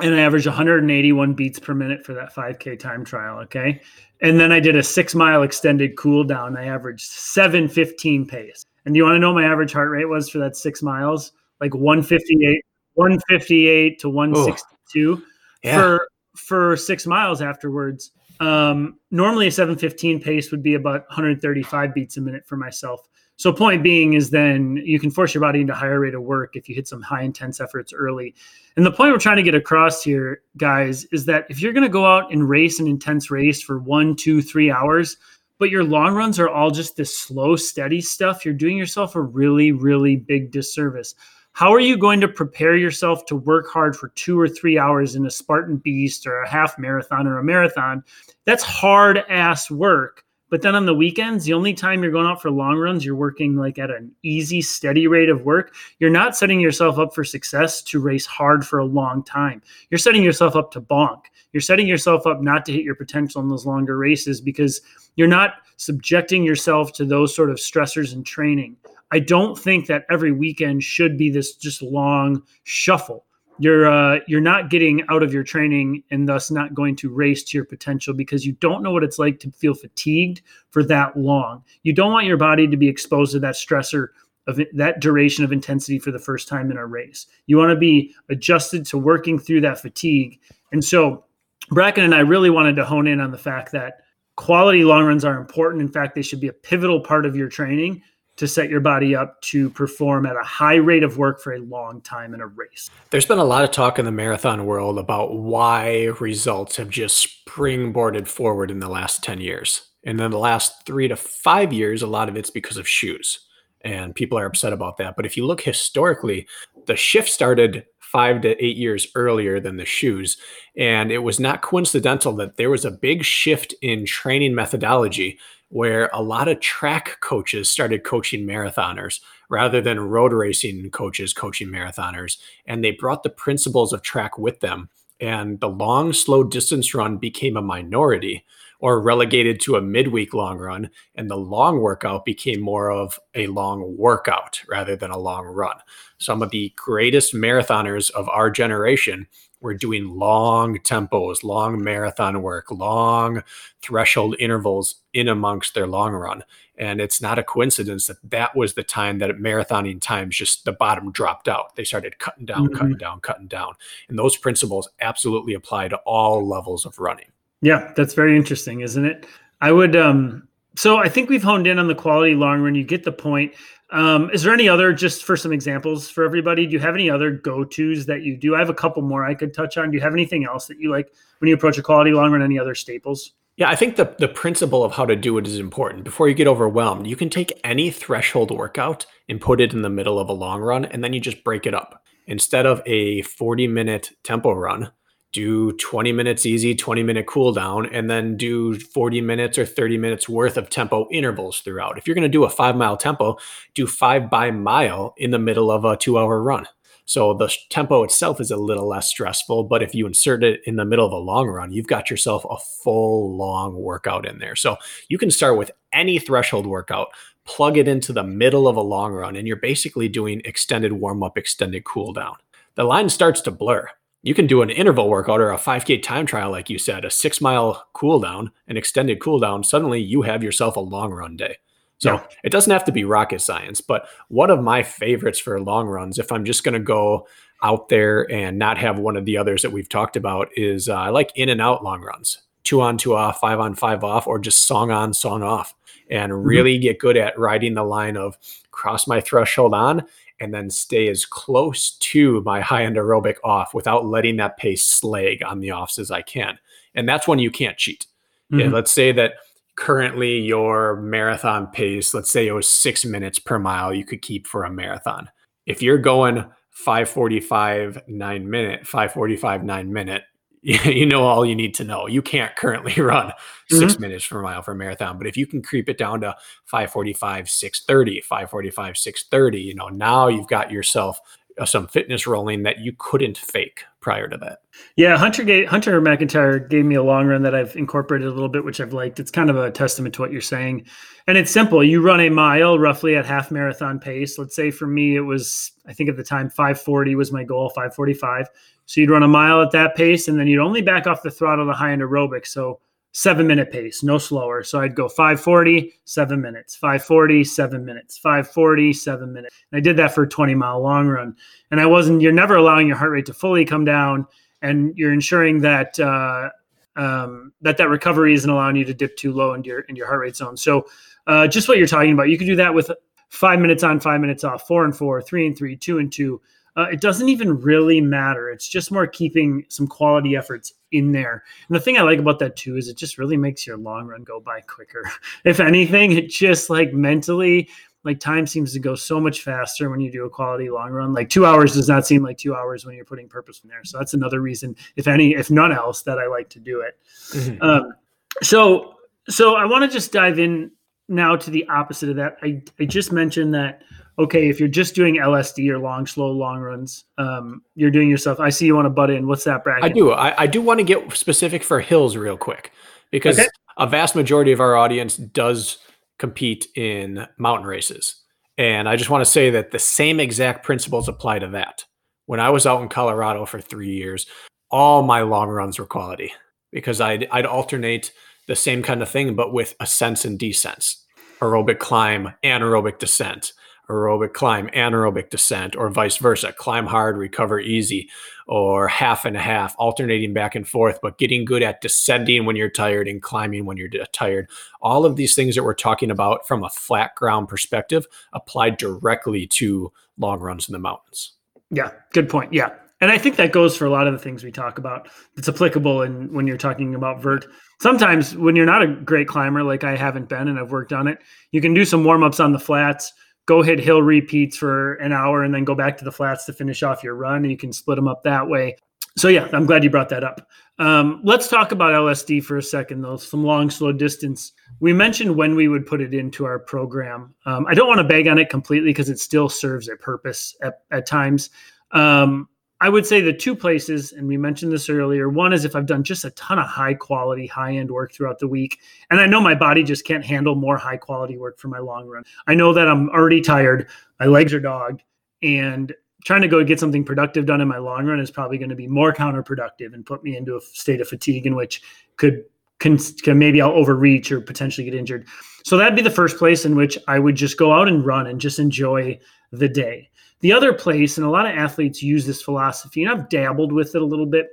and I averaged 181 beats per minute for that 5K time trial. Okay. And then I did a six mile extended cool down. I averaged 715 pace. And do you want to know my average heart rate was for that six miles? Like 158, 158 to 162 yeah. for for six miles afterwards. Um, normally a 715 pace would be about 135 beats a minute for myself. So point being is then you can force your body into higher rate of work if you hit some high intense efforts early. And the point we're trying to get across here, guys, is that if you're going to go out and race an intense race for one, two, three hours, but your long runs are all just this slow, steady stuff, you're doing yourself a really, really big disservice. How are you going to prepare yourself to work hard for two or three hours in a Spartan Beast or a half marathon or a marathon? That's hard ass work but then on the weekends, the only time you're going out for long runs, you're working like at an easy, steady rate of work. You're not setting yourself up for success to race hard for a long time. You're setting yourself up to bonk. You're setting yourself up not to hit your potential in those longer races because you're not subjecting yourself to those sort of stressors in training. I don't think that every weekend should be this just long shuffle you're uh, you're not getting out of your training and thus not going to race to your potential because you don't know what it's like to feel fatigued for that long. You don't want your body to be exposed to that stressor of that duration of intensity for the first time in a race. You want to be adjusted to working through that fatigue. And so Bracken and I really wanted to hone in on the fact that quality long runs are important. In fact, they should be a pivotal part of your training to set your body up to perform at a high rate of work for a long time in a race. There's been a lot of talk in the marathon world about why results have just springboarded forward in the last 10 years. And then the last three to five years, a lot of it's because of shoes. And people are upset about that. But if you look historically, the shift started five to eight years earlier than the shoes. And it was not coincidental that there was a big shift in training methodology where a lot of track coaches started coaching marathoners rather than road racing coaches coaching marathoners. And they brought the principles of track with them. And the long, slow distance run became a minority or relegated to a midweek long run. And the long workout became more of a long workout rather than a long run. Some of the greatest marathoners of our generation we're doing long tempos, long marathon work, long threshold intervals in amongst their long run. And it's not a coincidence that that was the time that at marathoning times just the bottom dropped out. They started cutting down, mm-hmm. cutting down, cutting down. And those principles absolutely apply to all levels of running. Yeah, that's very interesting, isn't it? I would um so I think we've honed in on the quality long run. You get the point. Um, is there any other, just for some examples for everybody? Do you have any other go tos that you do? I have a couple more I could touch on. Do you have anything else that you like when you approach a quality long run? Any other staples? Yeah, I think the the principle of how to do it is important. Before you get overwhelmed, you can take any threshold workout and put it in the middle of a long run, and then you just break it up. Instead of a 40 minute tempo run, do 20 minutes easy, 20 minute cool down, and then do 40 minutes or 30 minutes worth of tempo intervals throughout. If you're going to do a five mile tempo, do five by mile in the middle of a two hour run. So the tempo itself is a little less stressful, but if you insert it in the middle of a long run, you've got yourself a full long workout in there. So you can start with any threshold workout, plug it into the middle of a long run, and you're basically doing extended warm up, extended cool down. The line starts to blur. You can do an interval workout or a 5K time trial, like you said, a six mile cool down, an extended cool down. Suddenly you have yourself a long run day. So yeah. it doesn't have to be rocket science, but one of my favorites for long runs, if I'm just going to go out there and not have one of the others that we've talked about, is uh, I like in and out long runs, two on, two off, five on, five off, or just song on, song off, and mm-hmm. really mm-hmm. get good at riding the line of cross my threshold on and then stay as close to my high end aerobic off without letting that pace slag on the offs as I can. And that's when you can't cheat. Mm-hmm. Yeah, let's say that currently your marathon pace, let's say it was six minutes per mile you could keep for a marathon. If you're going 545 nine minute, 545 nine minute, you know all you need to know. You can't currently run 6 mm-hmm. minutes per mile for a marathon, but if you can creep it down to 545, 630, 545, 630, you know, now you've got yourself uh, some fitness rolling that you couldn't fake prior to that. Yeah, Hunter gave, Hunter McIntyre gave me a long run that I've incorporated a little bit, which I've liked. It's kind of a testament to what you're saying, and it's simple. You run a mile roughly at half marathon pace. Let's say for me, it was I think at the time 540 was my goal, 545. So you'd run a mile at that pace, and then you'd only back off the throttle to high end aerobic. So seven minute pace, no slower. So I'd go 540, seven minutes, 540, seven minutes, 540, seven minutes. And I did that for a 20 mile long run. And I wasn't, you're never allowing your heart rate to fully come down. And you're ensuring that, uh, um, that that recovery isn't allowing you to dip too low into your, into your heart rate zone. So uh, just what you're talking about, you could do that with five minutes on, five minutes off, four and four, three and three, two and two. Uh, it doesn't even really matter. It's just more keeping some quality efforts in there. And the thing I like about that too is it just really makes your long run go by quicker. if anything, it just like mentally, like time seems to go so much faster when you do a quality long run. Like two hours does not seem like two hours when you're putting purpose in there. So that's another reason, if any, if none else, that I like to do it. Mm-hmm. Um, so, so I want to just dive in now to the opposite of that. I, I just mentioned that okay, if you're just doing LSD or long, slow, long runs, um, you're doing yourself. I see you want to butt in. What's that Bracken? I do. I, I do want to get specific for hills real quick because okay. a vast majority of our audience does compete in mountain races. And I just want to say that the same exact principles apply to that. When I was out in Colorado for three years, all my long runs were quality because I'd, I'd alternate the same kind of thing, but with ascents and descents, aerobic climb, anaerobic descent aerobic climb, anaerobic descent, or vice versa, climb hard, recover easy, or half and a half, alternating back and forth, but getting good at descending when you're tired and climbing when you're tired. All of these things that we're talking about from a flat ground perspective apply directly to long runs in the mountains. Yeah, good point. Yeah. And I think that goes for a lot of the things we talk about. It's applicable in when you're talking about vert. Sometimes when you're not a great climber, like I haven't been and I've worked on it, you can do some warm ups on the flats go hit hill repeats for an hour and then go back to the flats to finish off your run. And you can split them up that way. So yeah, I'm glad you brought that up. Um, let's talk about LSD for a second, though. Some long, slow distance. We mentioned when we would put it into our program. Um, I don't want to beg on it completely because it still serves a purpose at, at times. Um, I would say the two places, and we mentioned this earlier. One is if I've done just a ton of high quality, high end work throughout the week, and I know my body just can't handle more high quality work for my long run. I know that I'm already tired, my legs are dogged, and trying to go get something productive done in my long run is probably going to be more counterproductive and put me into a state of fatigue in which could can, can maybe I'll overreach or potentially get injured. So that'd be the first place in which I would just go out and run and just enjoy the day. The other place, and a lot of athletes use this philosophy, and I've dabbled with it a little bit,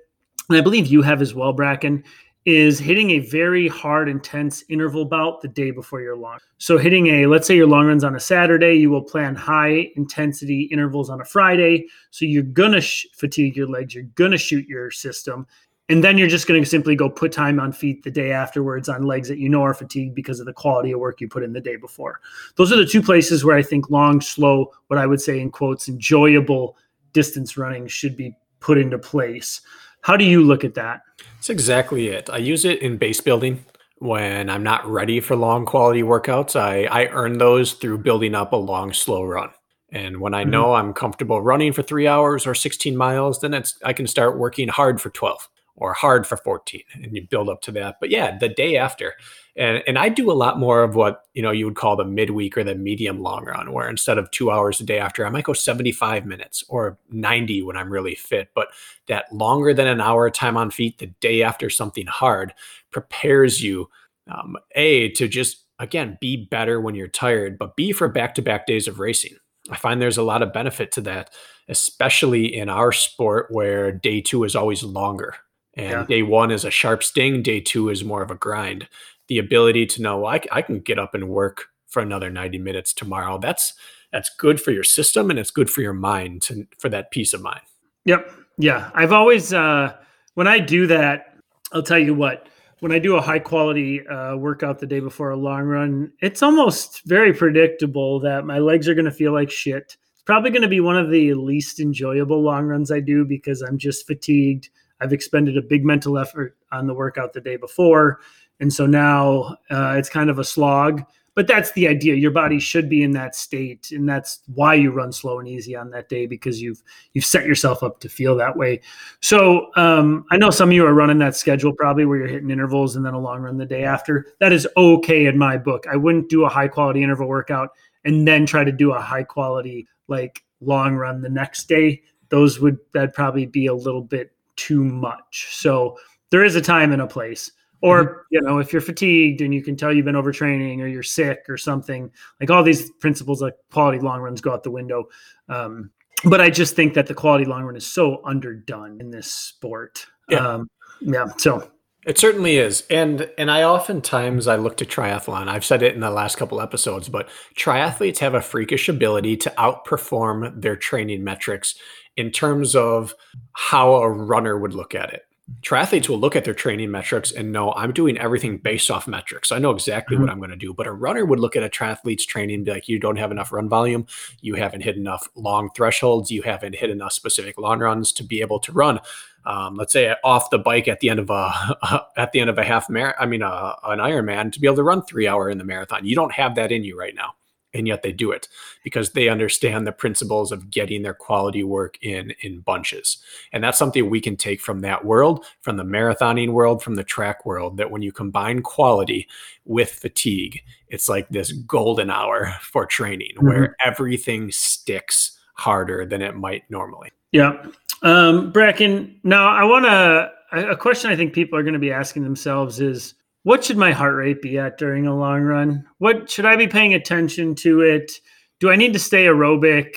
and I believe you have as well, Bracken, is hitting a very hard, intense interval bout the day before your long. So hitting a, let's say your long runs on a Saturday, you will plan high intensity intervals on a Friday. So you're gonna sh- fatigue your legs, you're gonna shoot your system, and then you're just going to simply go put time on feet the day afterwards on legs that you know are fatigued because of the quality of work you put in the day before. Those are the two places where I think long, slow, what I would say in quotes, enjoyable distance running should be put into place. How do you look at that? That's exactly it. I use it in base building when I'm not ready for long quality workouts. I, I earn those through building up a long, slow run. And when I mm-hmm. know I'm comfortable running for three hours or 16 miles, then it's I can start working hard for 12 or hard for 14 and you build up to that. But yeah, the day after. And and I do a lot more of what, you know, you would call the midweek or the medium long run, where instead of two hours a day after, I might go 75 minutes or 90 when I'm really fit. But that longer than an hour time on feet the day after something hard prepares you um, a to just again be better when you're tired, but b for back-to-back days of racing. I find there's a lot of benefit to that, especially in our sport where day two is always longer. And yeah. day one is a sharp sting, day two is more of a grind. The ability to know well, I, I can get up and work for another 90 minutes tomorrow. That's that's good for your system and it's good for your mind to, for that peace of mind. Yep. Yeah. I've always uh when I do that, I'll tell you what, when I do a high quality uh, workout the day before a long run, it's almost very predictable that my legs are going to feel like shit. It's probably going to be one of the least enjoyable long runs I do because I'm just fatigued. I've expended a big mental effort on the workout the day before. And so now uh, it's kind of a slog but that's the idea. Your body should be in that state and that's why you run slow and easy on that day because you've you've set yourself up to feel that way. So um, i know some of you are running that schedule probably where you're hitting intervals and then a long run the day after. That is okay in my book. I wouldn't do a high quality interval workout and then try to do a high quality like long run the next day. Those would that'd probably be a little bit too much. So there is a time and a place. Or mm-hmm. you know if you're fatigued and you can tell you've been overtraining or you're sick or something like all these principles like quality long runs go out the window. Um, but i just think that the quality long run is so underdone in this sport. Yeah, um, yeah so it certainly is and and i oftentimes i look to triathlon i've said it in the last couple episodes but triathletes have a freakish ability to outperform their training metrics in terms of how a runner would look at it triathletes will look at their training metrics and know I'm doing everything based off metrics. I know exactly mm-hmm. what I'm going to do. But a runner would look at a triathlete's training and be like, you don't have enough run volume. You haven't hit enough long thresholds. You haven't hit enough specific long runs to be able to run. Um, let's say off the bike at the end of a at the end of a half marathon. I mean, uh, an Ironman to be able to run three hour in the marathon. You don't have that in you right now and yet they do it because they understand the principles of getting their quality work in in bunches and that's something we can take from that world from the marathoning world from the track world that when you combine quality with fatigue it's like this golden hour for training mm-hmm. where everything sticks harder than it might normally yeah um bracken now i want to a question i think people are going to be asking themselves is what should my heart rate be at during a long run? What should I be paying attention to it? Do I need to stay aerobic?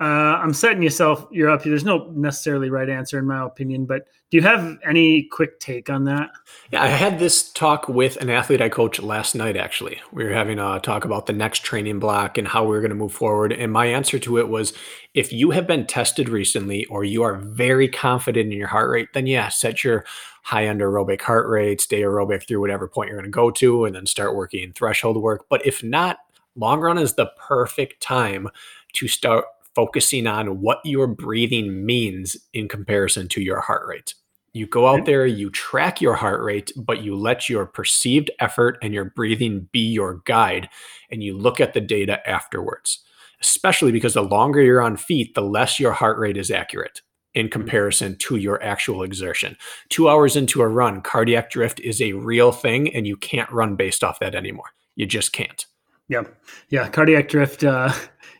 Uh, I'm setting yourself you're up here. There's no necessarily right answer in my opinion, but do you have any quick take on that? Yeah, I had this talk with an athlete I coach last night. Actually, we were having a talk about the next training block and how we are going to move forward. And my answer to it was, if you have been tested recently or you are very confident in your heart rate, then yeah, set your high end aerobic heart rate, stay aerobic through whatever point you're going to go to, and then start working threshold work. But if not, long run is the perfect time to start focusing on what your breathing means in comparison to your heart rate. You go out there, you track your heart rate, but you let your perceived effort and your breathing be your guide, and you look at the data afterwards. Especially because the longer you're on feet, the less your heart rate is accurate in comparison to your actual exertion. Two hours into a run, cardiac drift is a real thing, and you can't run based off that anymore. You just can't. Yeah. Yeah. Cardiac drift. Uh,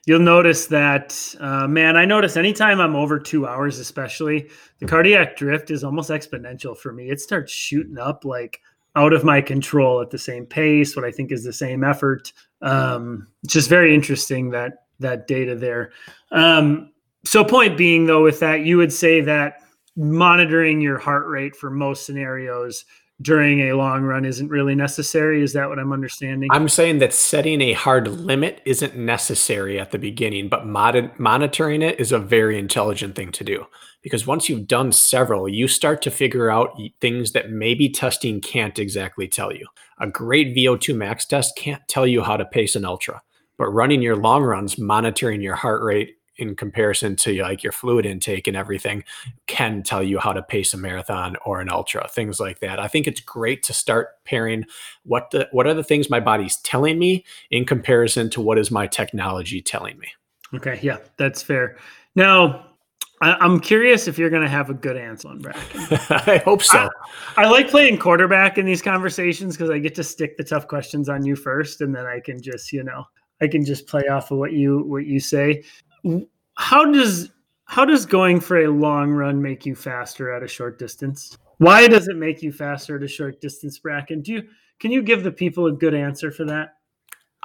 you'll notice that, uh, man, I notice anytime I'm over two hours, especially, the cardiac drift is almost exponential for me. It starts shooting up like out of my control at the same pace, what I think is the same effort. Um, just very interesting that that data there. Um, so, point being, though, with that, you would say that monitoring your heart rate for most scenarios during a long run isn't really necessary. Is that what I'm understanding? I'm saying that setting a hard limit isn't necessary at the beginning, but mod- monitoring it is a very intelligent thing to do. Because once you've done several, you start to figure out things that maybe testing can't exactly tell you. A great VO2 max test can't tell you how to pace an ultra, but running your long runs, monitoring your heart rate, in comparison to like your fluid intake and everything can tell you how to pace a marathon or an ultra things like that i think it's great to start pairing what the what are the things my body's telling me in comparison to what is my technology telling me Okay, yeah, that's fair. Now, I, am curious if you're going to have a good answer on Bracken. I hope so. I, I, like playing quarterback in these conversations because I get to stick the tough questions on you first, and then I can just, you know, I can just play off of what you what you say. How does how does going for a long run make you faster at a short distance? Why does it make you faster at a short distance, Bracken? Do you can you give the people a good answer for that?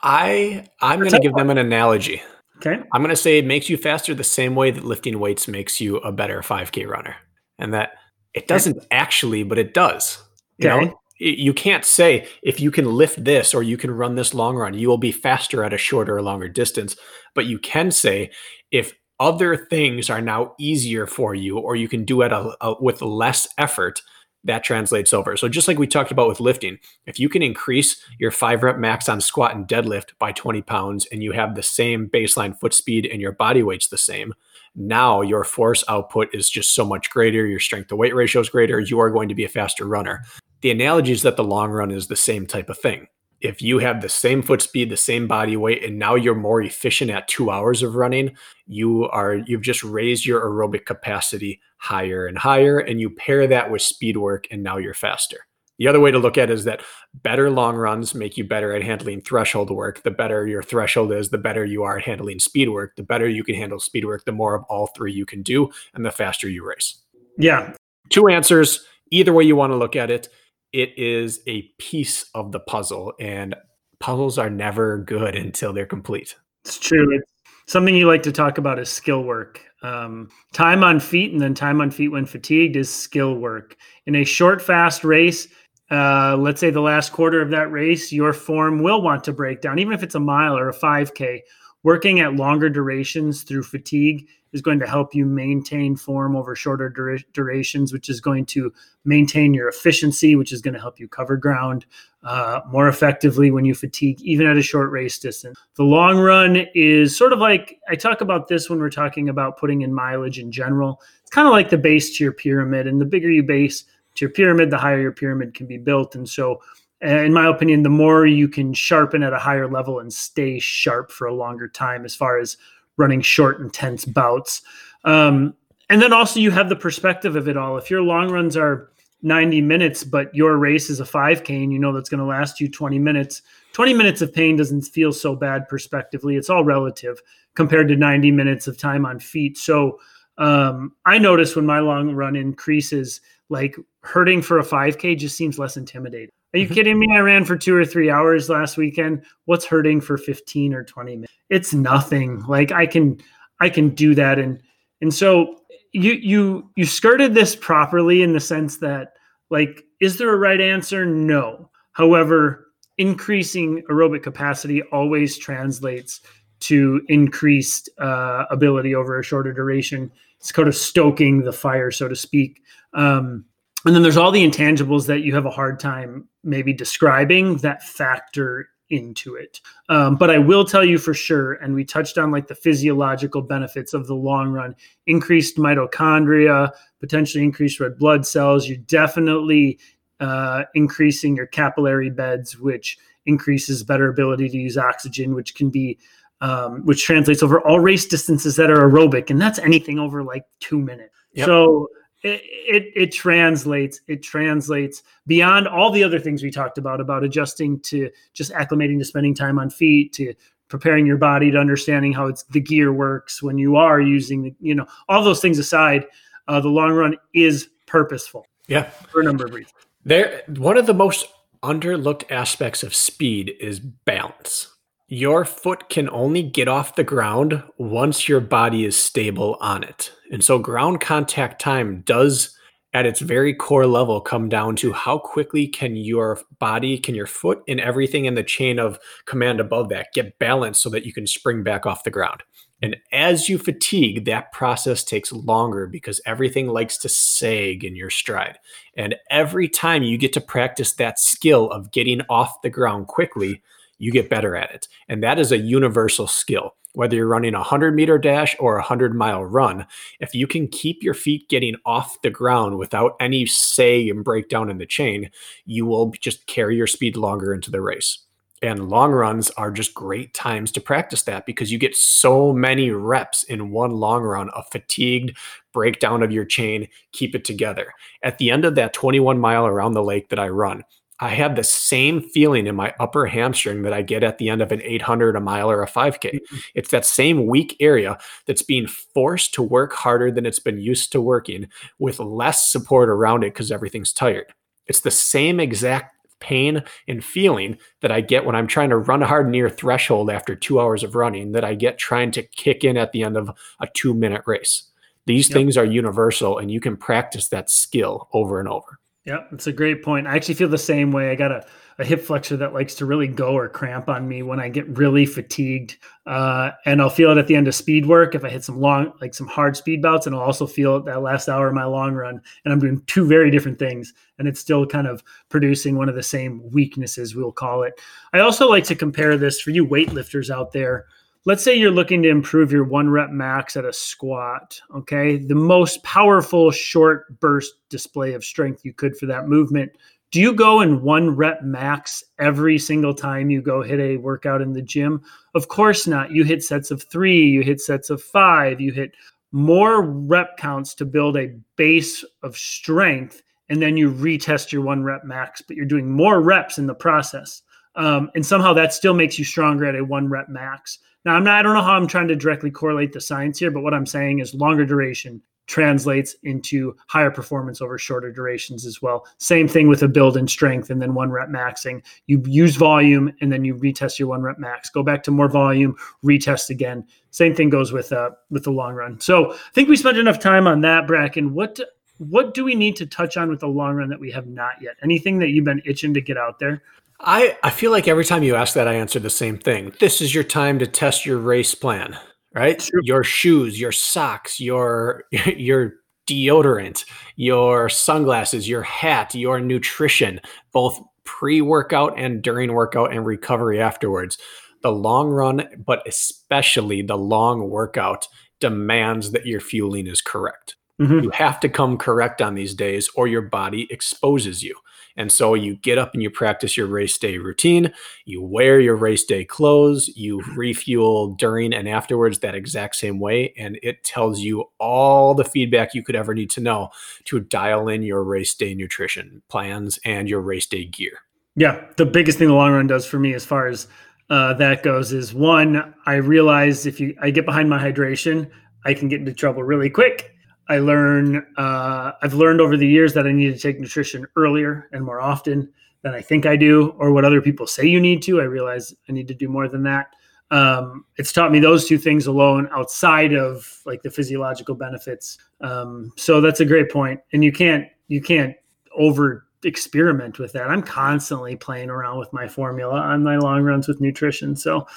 I I'm going to give them an analogy. Okay. I'm going to say it makes you faster the same way that lifting weights makes you a better 5K runner. And that it doesn't okay. actually, but it does. You okay. know, you can't say if you can lift this or you can run this long run, you will be faster at a shorter or longer distance. But you can say if other things are now easier for you or you can do it a, a, with less effort, that translates over. So just like we talked about with lifting, if you can increase your five rep max on squat and deadlift by 20 pounds and you have the same baseline foot speed and your body weight's the same, now your force output is just so much greater. Your strength to weight ratio is greater. You are going to be a faster runner. The analogy is that the long run is the same type of thing if you have the same foot speed, the same body weight, and now you're more efficient at two hours of running, you are you've just raised your aerobic capacity higher and higher, and you pair that with speed work, and now you're faster. The other way to look at it is that better long runs make you better at handling threshold work. The better your threshold is, the better you are at handling speed work. The better you can handle speed work, the more of all three you can do, and the faster you race. Yeah. Two answers, either way you want to look at it it is a piece of the puzzle and puzzles are never good until they're complete. It's true. It's something you like to talk about is skill work. Um, time on feet and then time on feet when fatigued is skill work. In a short fast race uh, let's say the last quarter of that race your form will want to break down even if it's a mile or a 5k working at longer durations through fatigue is going to help you maintain form over shorter dura- durations, which is going to maintain your efficiency, which is going to help you cover ground uh, more effectively when you fatigue, even at a short race distance. The long run is sort of like I talk about this when we're talking about putting in mileage in general. It's kind of like the base to your pyramid, and the bigger you base to your pyramid, the higher your pyramid can be built. And so, in my opinion, the more you can sharpen at a higher level and stay sharp for a longer time, as far as running short, intense bouts. Um, and then also you have the perspective of it all. If your long runs are 90 minutes, but your race is a 5K and you know that's going to last you 20 minutes, 20 minutes of pain doesn't feel so bad prospectively. It's all relative compared to 90 minutes of time on feet. So um, I notice when my long run increases, like hurting for a 5K just seems less intimidating. Are you mm-hmm. kidding me? I ran for two or three hours last weekend. What's hurting for 15 or 20 minutes? It's nothing. Like I can I can do that. And and so you you you skirted this properly in the sense that like, is there a right answer? No. However, increasing aerobic capacity always translates to increased uh, ability over a shorter duration. It's kind of stoking the fire, so to speak. Um, and then there's all the intangibles that you have a hard time maybe describing that factor into it. Um, but I will tell you for sure, and we touched on like the physiological benefits of the long run increased mitochondria, potentially increased red blood cells. You're definitely uh, increasing your capillary beds, which increases better ability to use oxygen, which can be. Um, which translates over all race distances that are aerobic, and that's anything over like two minutes. Yep. So it, it, it translates it translates beyond all the other things we talked about about adjusting to just acclimating to spending time on feet to preparing your body to understanding how it's the gear works when you are using the you know all those things aside uh, the long run is purposeful yeah. for a number of reasons. There one of the most underlooked aspects of speed is balance your foot can only get off the ground once your body is stable on it. And so ground contact time does at its very core level come down to how quickly can your body, can your foot and everything in the chain of command above that get balanced so that you can spring back off the ground. And as you fatigue, that process takes longer because everything likes to sag in your stride. And every time you get to practice that skill of getting off the ground quickly, you get better at it. And that is a universal skill. Whether you're running a 100 meter dash or a 100 mile run, if you can keep your feet getting off the ground without any say and breakdown in the chain, you will just carry your speed longer into the race. And long runs are just great times to practice that because you get so many reps in one long run of fatigued breakdown of your chain, keep it together. At the end of that 21 mile around the lake that I run, I have the same feeling in my upper hamstring that I get at the end of an 800, a mile, or a 5K. Mm-hmm. It's that same weak area that's being forced to work harder than it's been used to working with less support around it because everything's tired. It's the same exact pain and feeling that I get when I'm trying to run hard near threshold after two hours of running that I get trying to kick in at the end of a two minute race. These yep. things are universal and you can practice that skill over and over. Yeah, it's a great point. I actually feel the same way. I got a, a hip flexor that likes to really go or cramp on me when I get really fatigued. Uh, and I'll feel it at the end of speed work if I hit some long, like some hard speed bouts, and I'll also feel it that last hour of my long run. And I'm doing two very different things, and it's still kind of producing one of the same weaknesses, we'll call it. I also like to compare this for you weightlifters out there let's say you're looking to improve your one rep max at a squat, okay? The most powerful short burst display of strength you could for that movement. Do you go in one rep max every single time you go hit a workout in the gym? Of course not. You hit sets of three, you hit sets of five, you hit more rep counts to build a base of strength, and then you retest your one rep max, but you're doing more reps in the process. Um, and somehow that still makes you stronger at a one rep max. Now, I'm not, I don't know how I'm trying to directly correlate the science here, but what I'm saying is longer duration translates into higher performance over shorter durations as well. Same thing with a build and strength and then one rep maxing. You use volume and then you retest your one rep max. Go back to more volume, retest again. Same thing goes with uh with the long run. So I think we spent enough time on that, Bracken. What what do we need to touch on with the long run that we have not yet? Anything that you've been itching to get out there? I, I feel like every time you ask that, I answer the same thing. This is your time to test your race plan, right? Sure. Your shoes, your socks, your your deodorant, your sunglasses, your hat, your nutrition, both pre-workout and during workout and recovery afterwards. The long run, but especially the long workout, demands that your fueling is correct. Mm-hmm. You have to come correct on these days, or your body exposes you. And so you get up and you practice your race day routine, you wear your race day clothes, you refuel during and afterwards that exact same way. And it tells you all the feedback you could ever need to know to dial in your race day nutrition plans and your race day gear. Yeah. The biggest thing the long run does for me as far as uh, that goes is one, I realize if you I get behind my hydration, I can get into trouble really quick I learn uh, I've learned over the years that I need to take nutrition earlier and more often than I think I do, or what other people say you need to. I realize I need to do more than that. Um, it's taught me those two things alone outside of like the physiological benefits. Um, so that's a great point, and you can't you can't over experiment with that. I'm constantly playing around with my formula on my long runs with nutrition. So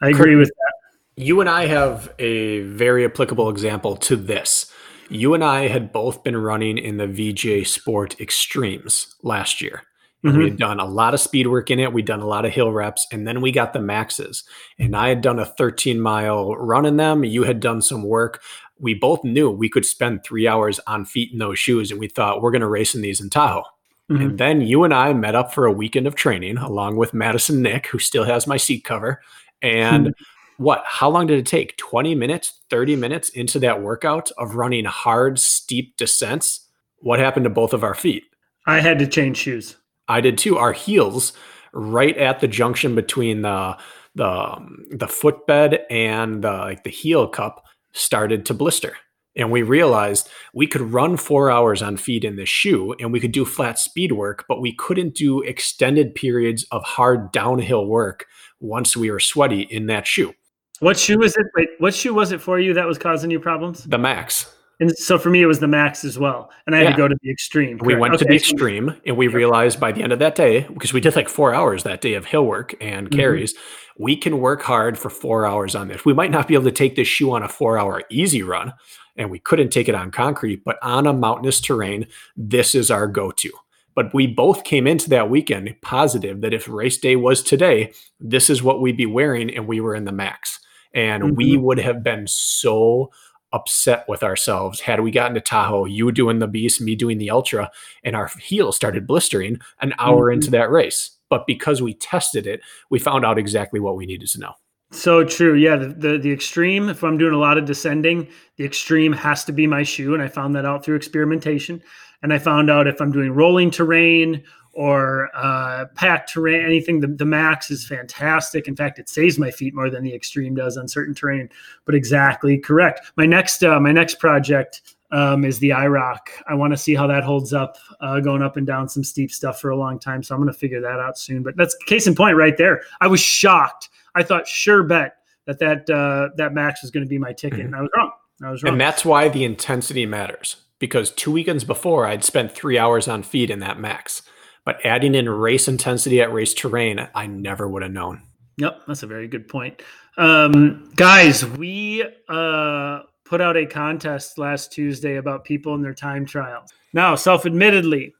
I agree with that. You and I have a very applicable example to this you and I had both been running in the VJ Sport Extremes last year. And mm-hmm. we had done a lot of speed work in it. We'd done a lot of hill reps, and then we got the maxes. And I had done a 13 mile run in them. You had done some work. We both knew we could spend three hours on feet in those shoes, and we thought we're going to race in these in Tahoe. Mm-hmm. And then you and I met up for a weekend of training along with Madison Nick, who still has my seat cover. And what how long did it take? 20 minutes 30 minutes into that workout of running hard steep descents? What happened to both of our feet? I had to change shoes. I did too. Our heels right at the junction between the the um, the footbed and the like the heel cup started to blister. And we realized we could run four hours on feet in this shoe and we could do flat speed work but we couldn't do extended periods of hard downhill work once we were sweaty in that shoe what shoe was it? Wait, what shoe was it for you that was causing you problems? The Max. And so for me, it was the Max as well, and I had yeah. to go to the extreme. Correct? We went okay. to the extreme, and we realized by the end of that day, because we did like four hours that day of hill work and mm-hmm. carries, mm-hmm. we can work hard for four hours on this. We might not be able to take this shoe on a four-hour easy run, and we couldn't take it on concrete, but on a mountainous terrain, this is our go-to. But we both came into that weekend positive that if race day was today, this is what we'd be wearing, and we were in the Max. And mm-hmm. we would have been so upset with ourselves had we gotten to Tahoe, you doing the beast, me doing the ultra, and our heels started blistering an hour mm-hmm. into that race. but because we tested it, we found out exactly what we needed to know. So true. Yeah. The, the, the extreme, if I'm doing a lot of descending, the extreme has to be my shoe. And I found that out through experimentation. And I found out if I'm doing rolling terrain or uh, packed terrain, anything, the, the max is fantastic. In fact, it saves my feet more than the extreme does on certain terrain. But exactly correct. My next uh, my next project um, is the IROC. I want to see how that holds up, uh, going up and down some steep stuff for a long time. So I'm going to figure that out soon. But that's case in point right there. I was shocked. I thought sure bet that that uh, that max was going to be my ticket, and I was wrong. I was wrong. And that's why the intensity matters because two weekends before I'd spent three hours on feed in that max, but adding in race intensity at race terrain, I never would have known. Yep, that's a very good point. Um, guys, we uh, put out a contest last Tuesday about people in their time trials. Now, self admittedly,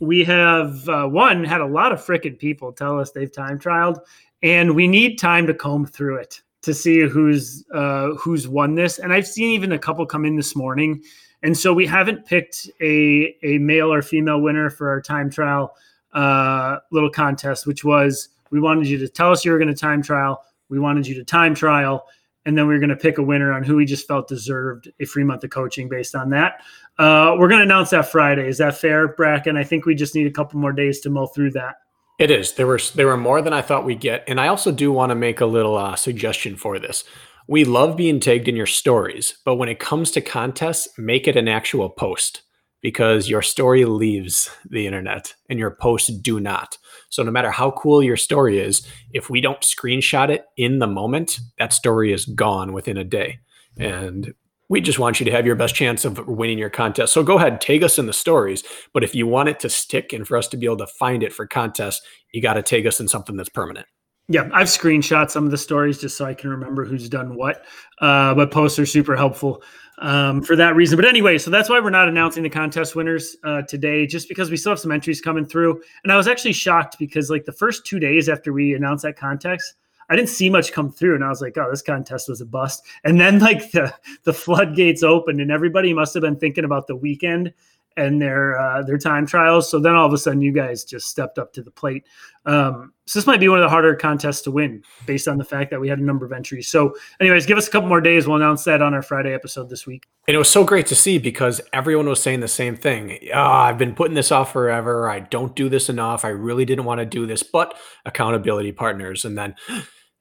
we have uh, one had a lot of freaking people tell us they've time trialed, and we need time to comb through it to see who's uh, who's won this. And I've seen even a couple come in this morning, and so we haven't picked a a male or female winner for our time trial uh, little contest, which was we wanted you to tell us you were going to time trial. We wanted you to time trial and then we are going to pick a winner on who we just felt deserved a free month of coaching based on that. Uh, we're going to announce that Friday. Is that fair, Bracken? I think we just need a couple more days to mull through that. It is. There were there were more than I thought we'd get, and I also do want to make a little uh, suggestion for this. We love being tagged in your stories, but when it comes to contests, make it an actual post because your story leaves the internet and your posts do not. So no matter how cool your story is, if we don't screenshot it in the moment, that story is gone within a day. And we just want you to have your best chance of winning your contest. So go ahead, tag us in the stories. But if you want it to stick and for us to be able to find it for contests, you got to tag us in something that's permanent. Yeah, I've screenshot some of the stories just so I can remember who's done what. Uh, but posts are super helpful um, for that reason. But anyway, so that's why we're not announcing the contest winners uh, today, just because we still have some entries coming through. And I was actually shocked because like the first two days after we announced that contest, I didn't see much come through, and I was like, "Oh, this contest was a bust." And then like the the floodgates opened, and everybody must have been thinking about the weekend and their uh, their time trials. So then all of a sudden, you guys just stepped up to the plate. Um, so this might be one of the harder contests to win, based on the fact that we had a number of entries. So, anyways, give us a couple more days. We'll announce that on our Friday episode this week. And it was so great to see because everyone was saying the same thing. Oh, I've been putting this off forever. I don't do this enough. I really didn't want to do this, but accountability partners. And then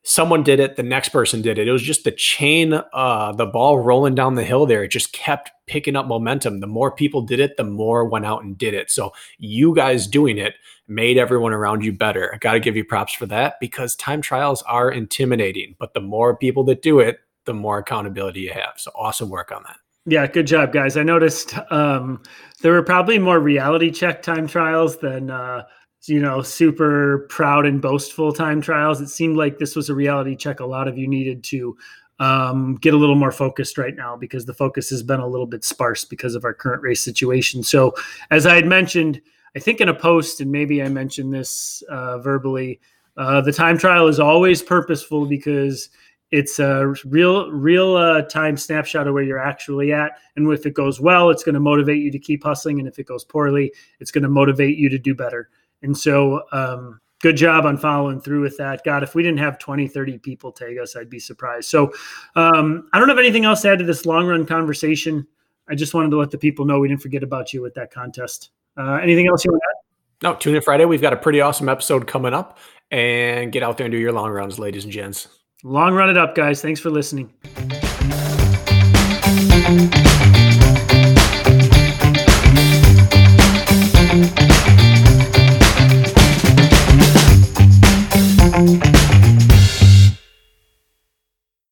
someone did it the next person did it. It was just the chain uh the ball rolling down the hill there it just kept picking up momentum. The more people did it the more went out and did it. So you guys doing it made everyone around you better. I got to give you props for that because time trials are intimidating but the more people that do it the more accountability you have. So awesome work on that. Yeah, good job, guys. I noticed um, there were probably more reality check time trials than uh, you know, super proud and boastful time trials. It seemed like this was a reality check a lot of you needed to um, get a little more focused right now because the focus has been a little bit sparse because of our current race situation. So, as I had mentioned, I think in a post, and maybe I mentioned this uh, verbally, uh, the time trial is always purposeful because it's a real real uh, time snapshot of where you're actually at and if it goes well it's going to motivate you to keep hustling and if it goes poorly it's going to motivate you to do better and so, um, good job on following through with that. God, if we didn't have 20, 30 people tag us, I'd be surprised. So, um, I don't have anything else to add to this long run conversation. I just wanted to let the people know we didn't forget about you with that contest. Uh, anything else you want to add? No, tune in Friday. We've got a pretty awesome episode coming up and get out there and do your long runs, ladies and gents. Long run it up, guys. Thanks for listening.